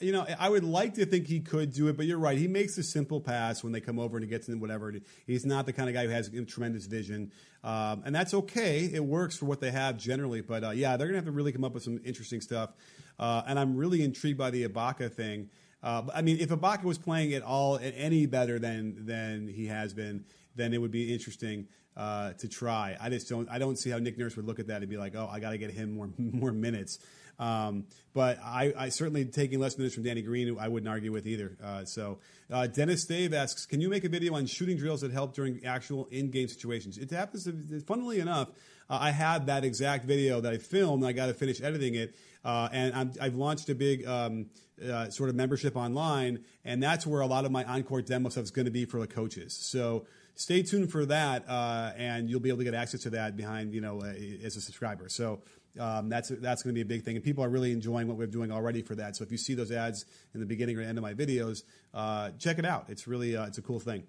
You know, I would like to think he could do it, but you're right. He makes a simple pass when they come over and he gets in whatever. He's not the kind of guy who has tremendous vision, um, and that's okay. It works for what they have generally, but uh, yeah, they're gonna have to really come up with some interesting stuff. Uh, and I'm really intrigued by the Ibaka thing. Uh, I mean, if Ibaka was playing at all any better than than he has been, then it would be interesting uh, to try. I just don't. I don't see how Nick Nurse would look at that and be like, "Oh, I got to get him more *laughs* more minutes." Um, but I, I, certainly taking less minutes from Danny Green, who I wouldn't argue with either. Uh, so uh, Dennis Dave asks, "Can you make a video on shooting drills that help during actual in-game situations?" It happens. To, funnily enough, uh, I had that exact video that I filmed. I got to finish editing it, uh, and i have launched a big. Um, uh, sort of membership online, and that's where a lot of my encore demo stuff is going to be for the coaches. So stay tuned for that, uh, and you'll be able to get access to that behind you know uh, as a subscriber. So. Um, that's that's going to be a big thing, and people are really enjoying what we're doing already for that. So if you see those ads in the beginning or end of my videos, uh, check it out. It's really uh, it's a cool thing.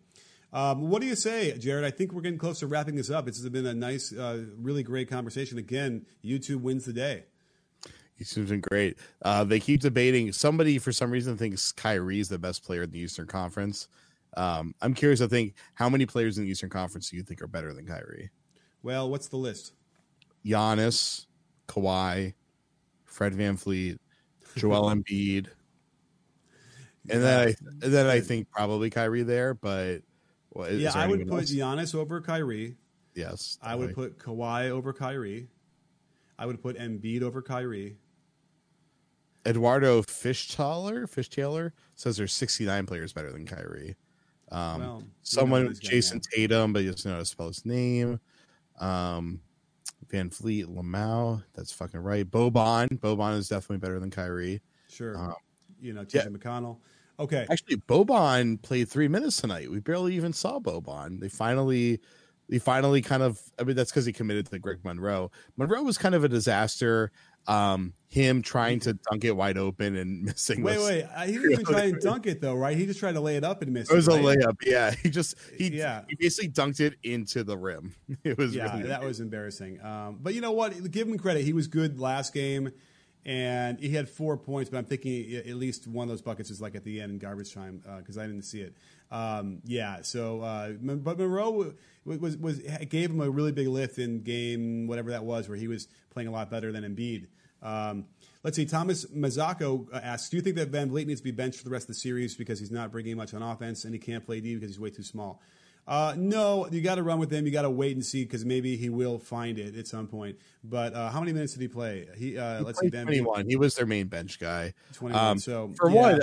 Um, what do you say, Jared? I think we're getting close to wrapping this up. This has been a nice, uh, really great conversation. Again, YouTube wins the day. YouTube's been great. Uh, they keep debating. Somebody, for some reason, thinks Kyrie is the best player in the Eastern Conference. Um, I'm curious. I think how many players in the Eastern Conference do you think are better than Kyrie? Well, what's the list? Giannis, Kawhi, Fred VanVleet, *laughs* Joel Embiid, and then I and then I think probably Kyrie there. But well, yeah, I would put else? Giannis over Kyrie. Yes, I would put Kawhi over Kyrie. I would put Embiid over Kyrie. Eduardo Fishtaler, Fishtaler says there's 69 players better than Kyrie. Um, well, someone Jason Tatum, but he doesn't know how to spell his name. Um, VanVleet, Lamau, that's fucking right. Boban, Boban is definitely better than Kyrie. Sure. Um, you know, TJ yeah. McConnell. Okay. Actually, Boban played three minutes tonight. We barely even saw Boban. They finally, they finally kind of. I mean, that's because he committed to Greg Monroe. Monroe was kind of a disaster um, him trying to dunk it wide open and *laughs* missing. Wait, wait, uh, he didn't *laughs* even try and *laughs* dunk it though, right? He just tried to lay it up and miss. It It was it, a right? layup, yeah. He just he yeah he basically dunked it into the rim. It was yeah, really that was embarrassing. Um, but you know what? Give him credit. He was good last game, and he had four points. But I'm thinking at least one of those buckets is like at the end in garbage time because uh, I didn't see it. Um, yeah, so uh, but Monroe was, was was gave him a really big lift in game whatever that was where he was playing a lot better than Embiid. Um, let's see. Thomas Mazzocco uh, asks, "Do you think that VanVleet needs to be benched for the rest of the series because he's not bringing much on offense and he can't play D because he's way too small?" Uh, no, you got to run with him. You got to wait and see because maybe he will find it at some point. But uh, how many minutes did he play? He, uh, he let's see, twenty one. He was their main bench guy. Twenty one. Um, so for yeah. one,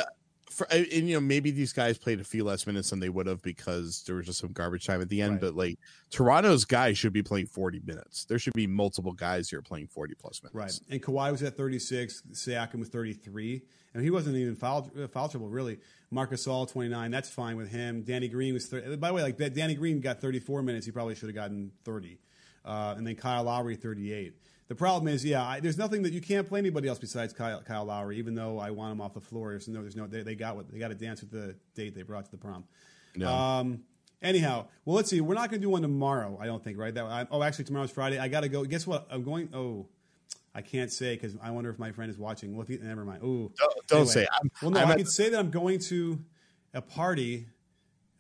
for, and you know maybe these guys played a few less minutes than they would have because there was just some garbage time at the end. Right. But like Toronto's guys should be playing forty minutes. There should be multiple guys here playing forty plus minutes. Right. And Kawhi was at thirty six. Siakam was thirty three, and he wasn't even foul uh, foul trouble really. Marc Gasol twenty nine. That's fine with him. Danny Green was. 30, by the way, like Danny Green got thirty four minutes. He probably should have gotten thirty. Uh, and then Kyle Lowry thirty eight. The problem is, yeah, I, there's nothing that you can't play anybody else besides Kyle, Kyle Lowry. Even though I want him off the floor, there's no, there's no, they, they got what they got to dance with the date they brought to the prom. No. Um, anyhow, well, let's see. We're not going to do one tomorrow. I don't think, right? That I, oh, actually, tomorrow's Friday. I got to go. Guess what? I'm going. Oh, I can't say because I wonder if my friend is watching. Well, if he, never mind. Oh, don't, don't anyway. say. I'm, well, no, I'm i can say that I'm going to a party.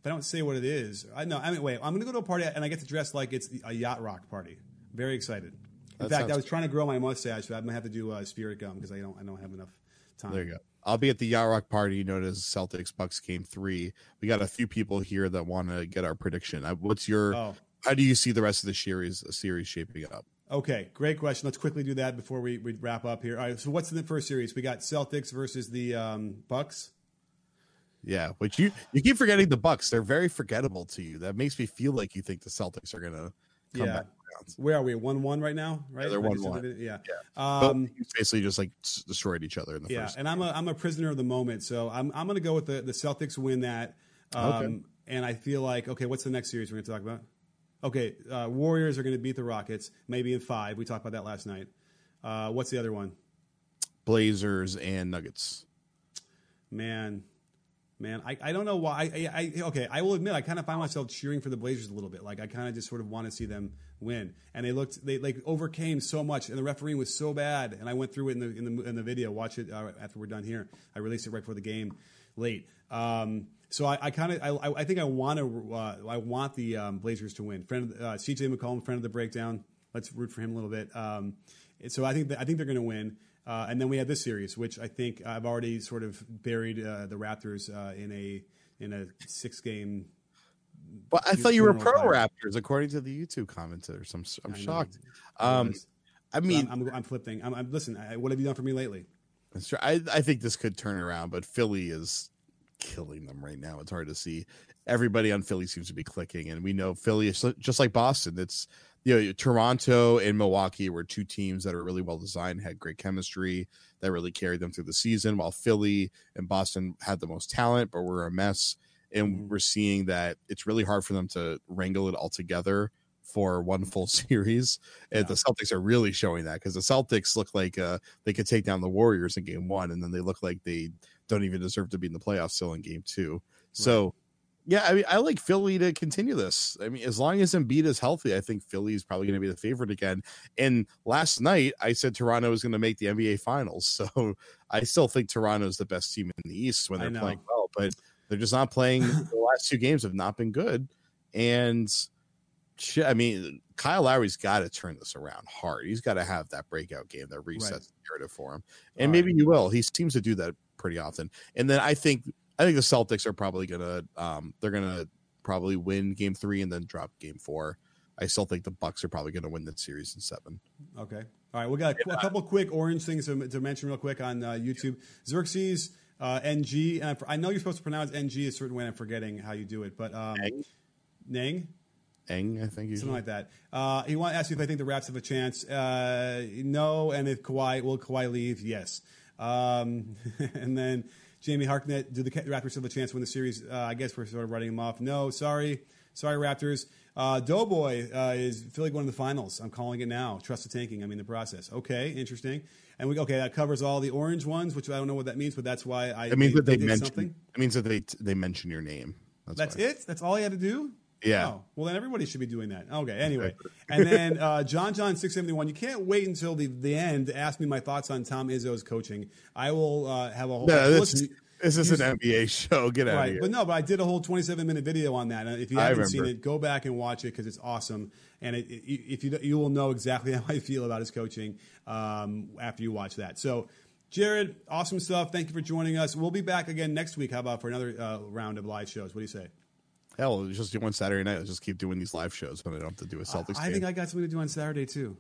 If I don't say what it is, I know. I mean, wait. I'm going to go to a party and I get to dress like it's a yacht rock party. Very excited. In that fact, I was trying to grow my mustache, so I'm gonna have to do uh, spirit gum because I don't I don't have enough time. There you go. I'll be at the Yacht Rock party known as Celtics Bucks Game Three. We got a few people here that want to get our prediction. What's your? Oh. How do you see the rest of the series series shaping up? Okay, great question. Let's quickly do that before we, we wrap up here. All right, so what's in the first series? We got Celtics versus the um, Bucks. Yeah, which you you keep forgetting the Bucks. They're very forgettable to you. That makes me feel like you think the Celtics are gonna come Yeah. back. Around. Where are we? One one right now, right? they're 1-1. said, Yeah. Um, you basically just like destroyed each other in the yeah, first. and I'm a I'm a prisoner of the moment, so I'm I'm going to go with the the Celtics win that. Um, Okay. And I feel like okay, what's the next series we're going to talk about? Okay, uh, Warriors are going to beat the Rockets, maybe in five. We talked about that last night. Uh, what's the other one? Blazers and Nuggets. Man, man, I, I don't know why. I, I, okay, I will admit I kind of find myself cheering for the Blazers a little bit. Like I kind of just sort of want to see them win, and they looked they like overcame so much, and the refereeing was so bad. And I went through it in the in the in the video. Watch it uh, after we're done here. I released it right before the game, late. Um, so I, I kind of I, I- think I want to uh, I want the um, Blazers to win. Friend of, uh, CJ McCollum, friend of the breakdown. Let's root for him a little bit. Um, so I think that, I think they're going to win. Uh, and then we have this series, which I think I've already sort of buried uh, the Raptors uh, in a in a six game. But I thought you were pro pyre. Raptors, according to the YouTube commenters. I'm I'm I shocked. Um, I mean, I'm, I'm, I'm flipping. I'm, I'm listen. I, what have you done for me lately? That's true. I, I think this could turn around, but Philly is killing them right now. It's hard to see. Everybody on Philly seems to be clicking, and we know Philly is just like Boston. It's you know Toronto and Milwaukee were two teams that are really well designed, had great chemistry that really carried them through the season. While Philly and Boston had the most talent, but were a mess, and Mhm. we're seeing that it's really hard for them to wrangle it all together for one *laughs* full series. And Yeah. the Celtics are really showing that because the Celtics look like uh, they could take down the Warriors in game one, and then they look like they don't even deserve to be in the playoffs still in game two. So, yeah, I mean, I like Philly to continue this. I mean, as long as Embiid is healthy, I think Philly is probably going to be the favorite again. And last night, I said Toronto was going to make the NBA Finals, *laughs* so I still think Toronto is the best team in the East when they're playing well, but they're just not playing. *laughs* the last two games have not been good, and I mean, Kyle Lowry's got to turn this around hard. He's got to have that breakout game that resets Right. the narrative for him, and All maybe he will. He seems to do that pretty often. And then I think I think the Celtics are probably gonna um they're gonna probably win game three and then drop game four. I still think the Bucks are probably gonna win that series in seven. Okay. All right. We got a, a couple quick orange things to, to mention real quick on uh, YouTube. Xerxes uh, NG. And I, I know you're supposed to pronounce NG a certain way. I'm forgetting how you do it, but um, Eng, Nang. Eng I think. Something like that. Uh, he want to ask you if I think the Raps have a chance. Uh, no, and if Kawhi will Kawhi leave? Yes. Um, *laughs* and then Jamie Harknett, do the Raptors have a chance to win the series? Uh, I guess we're sort of writing them off. No, sorry, sorry Raptors. Uh, Doughboy uh, is Philly going to the finals. I'm calling it now. Trust the tanking. I mean the process. Okay, interesting. And we okay that covers all the orange ones, which I don't know what that means, but that's why I. It means that they did mention. something. It means that they they mention your name. That's, That's it. That's all you had to do. Yeah. Oh, well, then everybody should be doing that. Okay. Anyway, *laughs* and then uh, John John six seventy one. You can't wait until the, the end to ask me my thoughts on Tom Izzo's coaching. I will uh, have a whole. No, this, listen, this is an NBA show. Get out of here. but no, but I did a whole 27 minute video on that. And if you haven't seen it, go back and watch it because it's awesome. And it, it, if you you will know exactly *laughs* how I feel about his coaching um, after you watch that. So, Jared, awesome stuff. Thank you for joining us. We'll be back again next week. How about for another uh, round of live shows? What do you say? Hell, just do one Saturday night. Let's just keep doing these live shows when I don't have to do a Celtics game. I game. think I got something to do on Saturday too.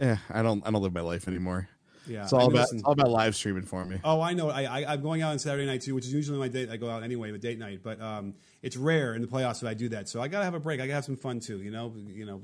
yeah, I don't. I don't live my life anymore. Yeah, It's I all mean, about. listen- It's all about live streaming for me. Oh, I know. I, I I'm going out on Saturday night too, which is usually my date. I go out anyway, the date night. But um, it's rare in the playoffs that I do that. So I gotta have a break. I gotta have some fun too. You know, you know,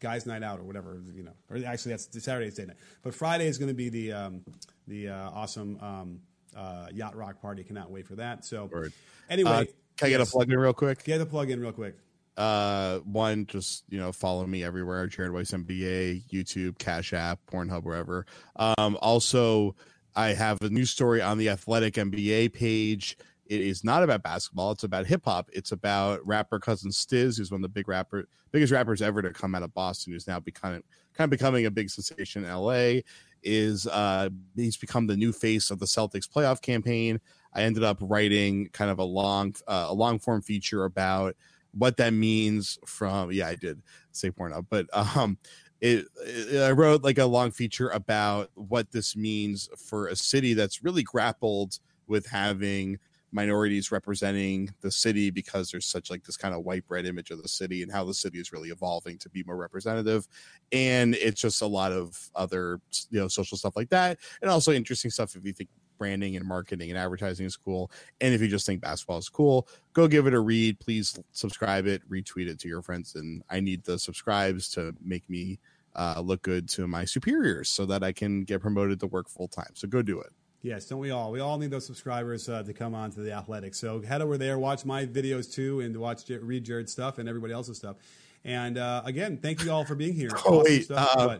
guys' night out or whatever. You know, or actually that's Saturday's date night. But Friday is going to be the um, the uh, awesome um, uh, yacht rock party. Cannot wait for that. So Word. anyway, Uh, can I get yes. a plug in real quick? Get the plug in real quick. Uh, one, just you know, follow me everywhere. Jared Weiss MBA, YouTube, Cash App, Pornhub, wherever. Um, also, I have a new story on the Athletic NBA page. It is not about basketball. It's about hip hop. It's about rapper cousin Stizz, who's one of the big rapper, biggest rappers ever to come out of Boston, who's now becoming kind of becoming a big sensation in LA. Is uh, he's become the new face of the Celtics playoff campaign. I ended up writing kind of a long, uh, a long form feature about what that means from yeah i did say Pornhub, but um it, it- i wrote like a long feature about what this means for a city that's really grappled with having minorities representing the city because there's such like this kind of white bread image of the city and how the city is really evolving to be more representative. And it's just a lot of other you know social stuff like that. And also interesting stuff if you think branding and marketing and advertising is cool. And if you just think basketball is cool, go give it a read. Please subscribe it, retweet it to your friends. And I need the subscribes to make me uh, look good to my superiors so that I can get promoted to work full time. So go do it. Yes, don't we all? We all need those subscribers uh, to come on to the Athletics. So head over there, watch my videos too, and watch read Jared's stuff and everybody else's stuff. And uh, again, thank you all for being here. *laughs* Oh, awesome wait, uh,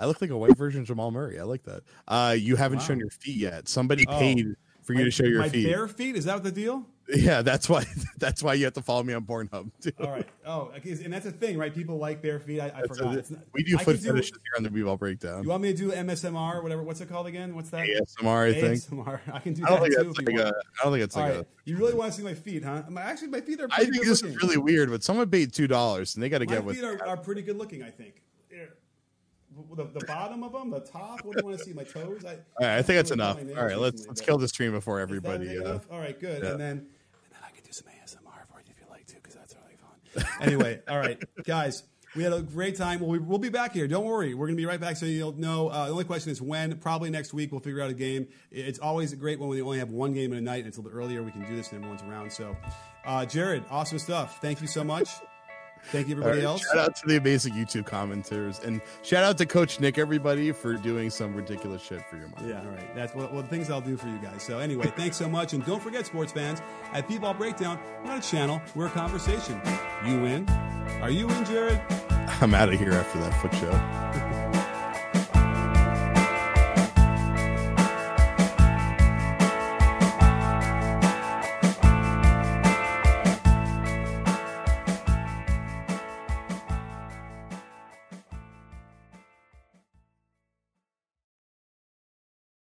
I look like a white version of Jamal Murray. I like that. Uh, you haven't wow. shown your feet yet. Somebody oh, paid for you my, to show your my feet. Bare feet? Is that the deal? Yeah, that's why. *laughs* That's why you have to follow me on Pornhub. *laughs* Too. All right. Oh, and that's a thing, right? People like bare feet. I, I forgot. A, we do foot fetishes here on the B-ball breakdown. You want me to do MSMR whatever? What's it called again? What's that? ASMR, I think. ASMR. I can do I that too. Like a, I don't think it's like right. a. You really want to see my feet, huh? Actually, my feet are. I think this looking. is really weird, but someone paid two dollars, and they got to get with. My feet are, are pretty good looking. I think the, the bottom of them, the top. What do you want to see? My toes. I, All right, I think that's enough. All right, let's let's kill the stream before everybody. Uh, all right, good. Yeah. And then and then I can do some ASMR for you if you like to, because that's really fun. anyway, all right, guys. We had a great time. We'll, we'll be back here. Don't worry. We're going to be right back so you'll know. Uh, the only question is when. Probably next week. We'll figure out a game. It's always a great one when we only have one game in a night and it's a little bit earlier. We can do this and everyone's around. So, uh, Jared, awesome stuff. Thank you so much. Thank you, everybody right, else. Shout out to the amazing YouTube commenters, and shout out to Coach Nick, everybody, for doing some ridiculous shit for your money. Yeah, all right. That's what, what the things I'll do for you guys. So anyway, thanks so much, and don't forget, sports fans, at B-Ball Breakdown, we're not a channel, we're a conversation. You in? Are you in, Jared? I'm out of here after that foot show. *laughs*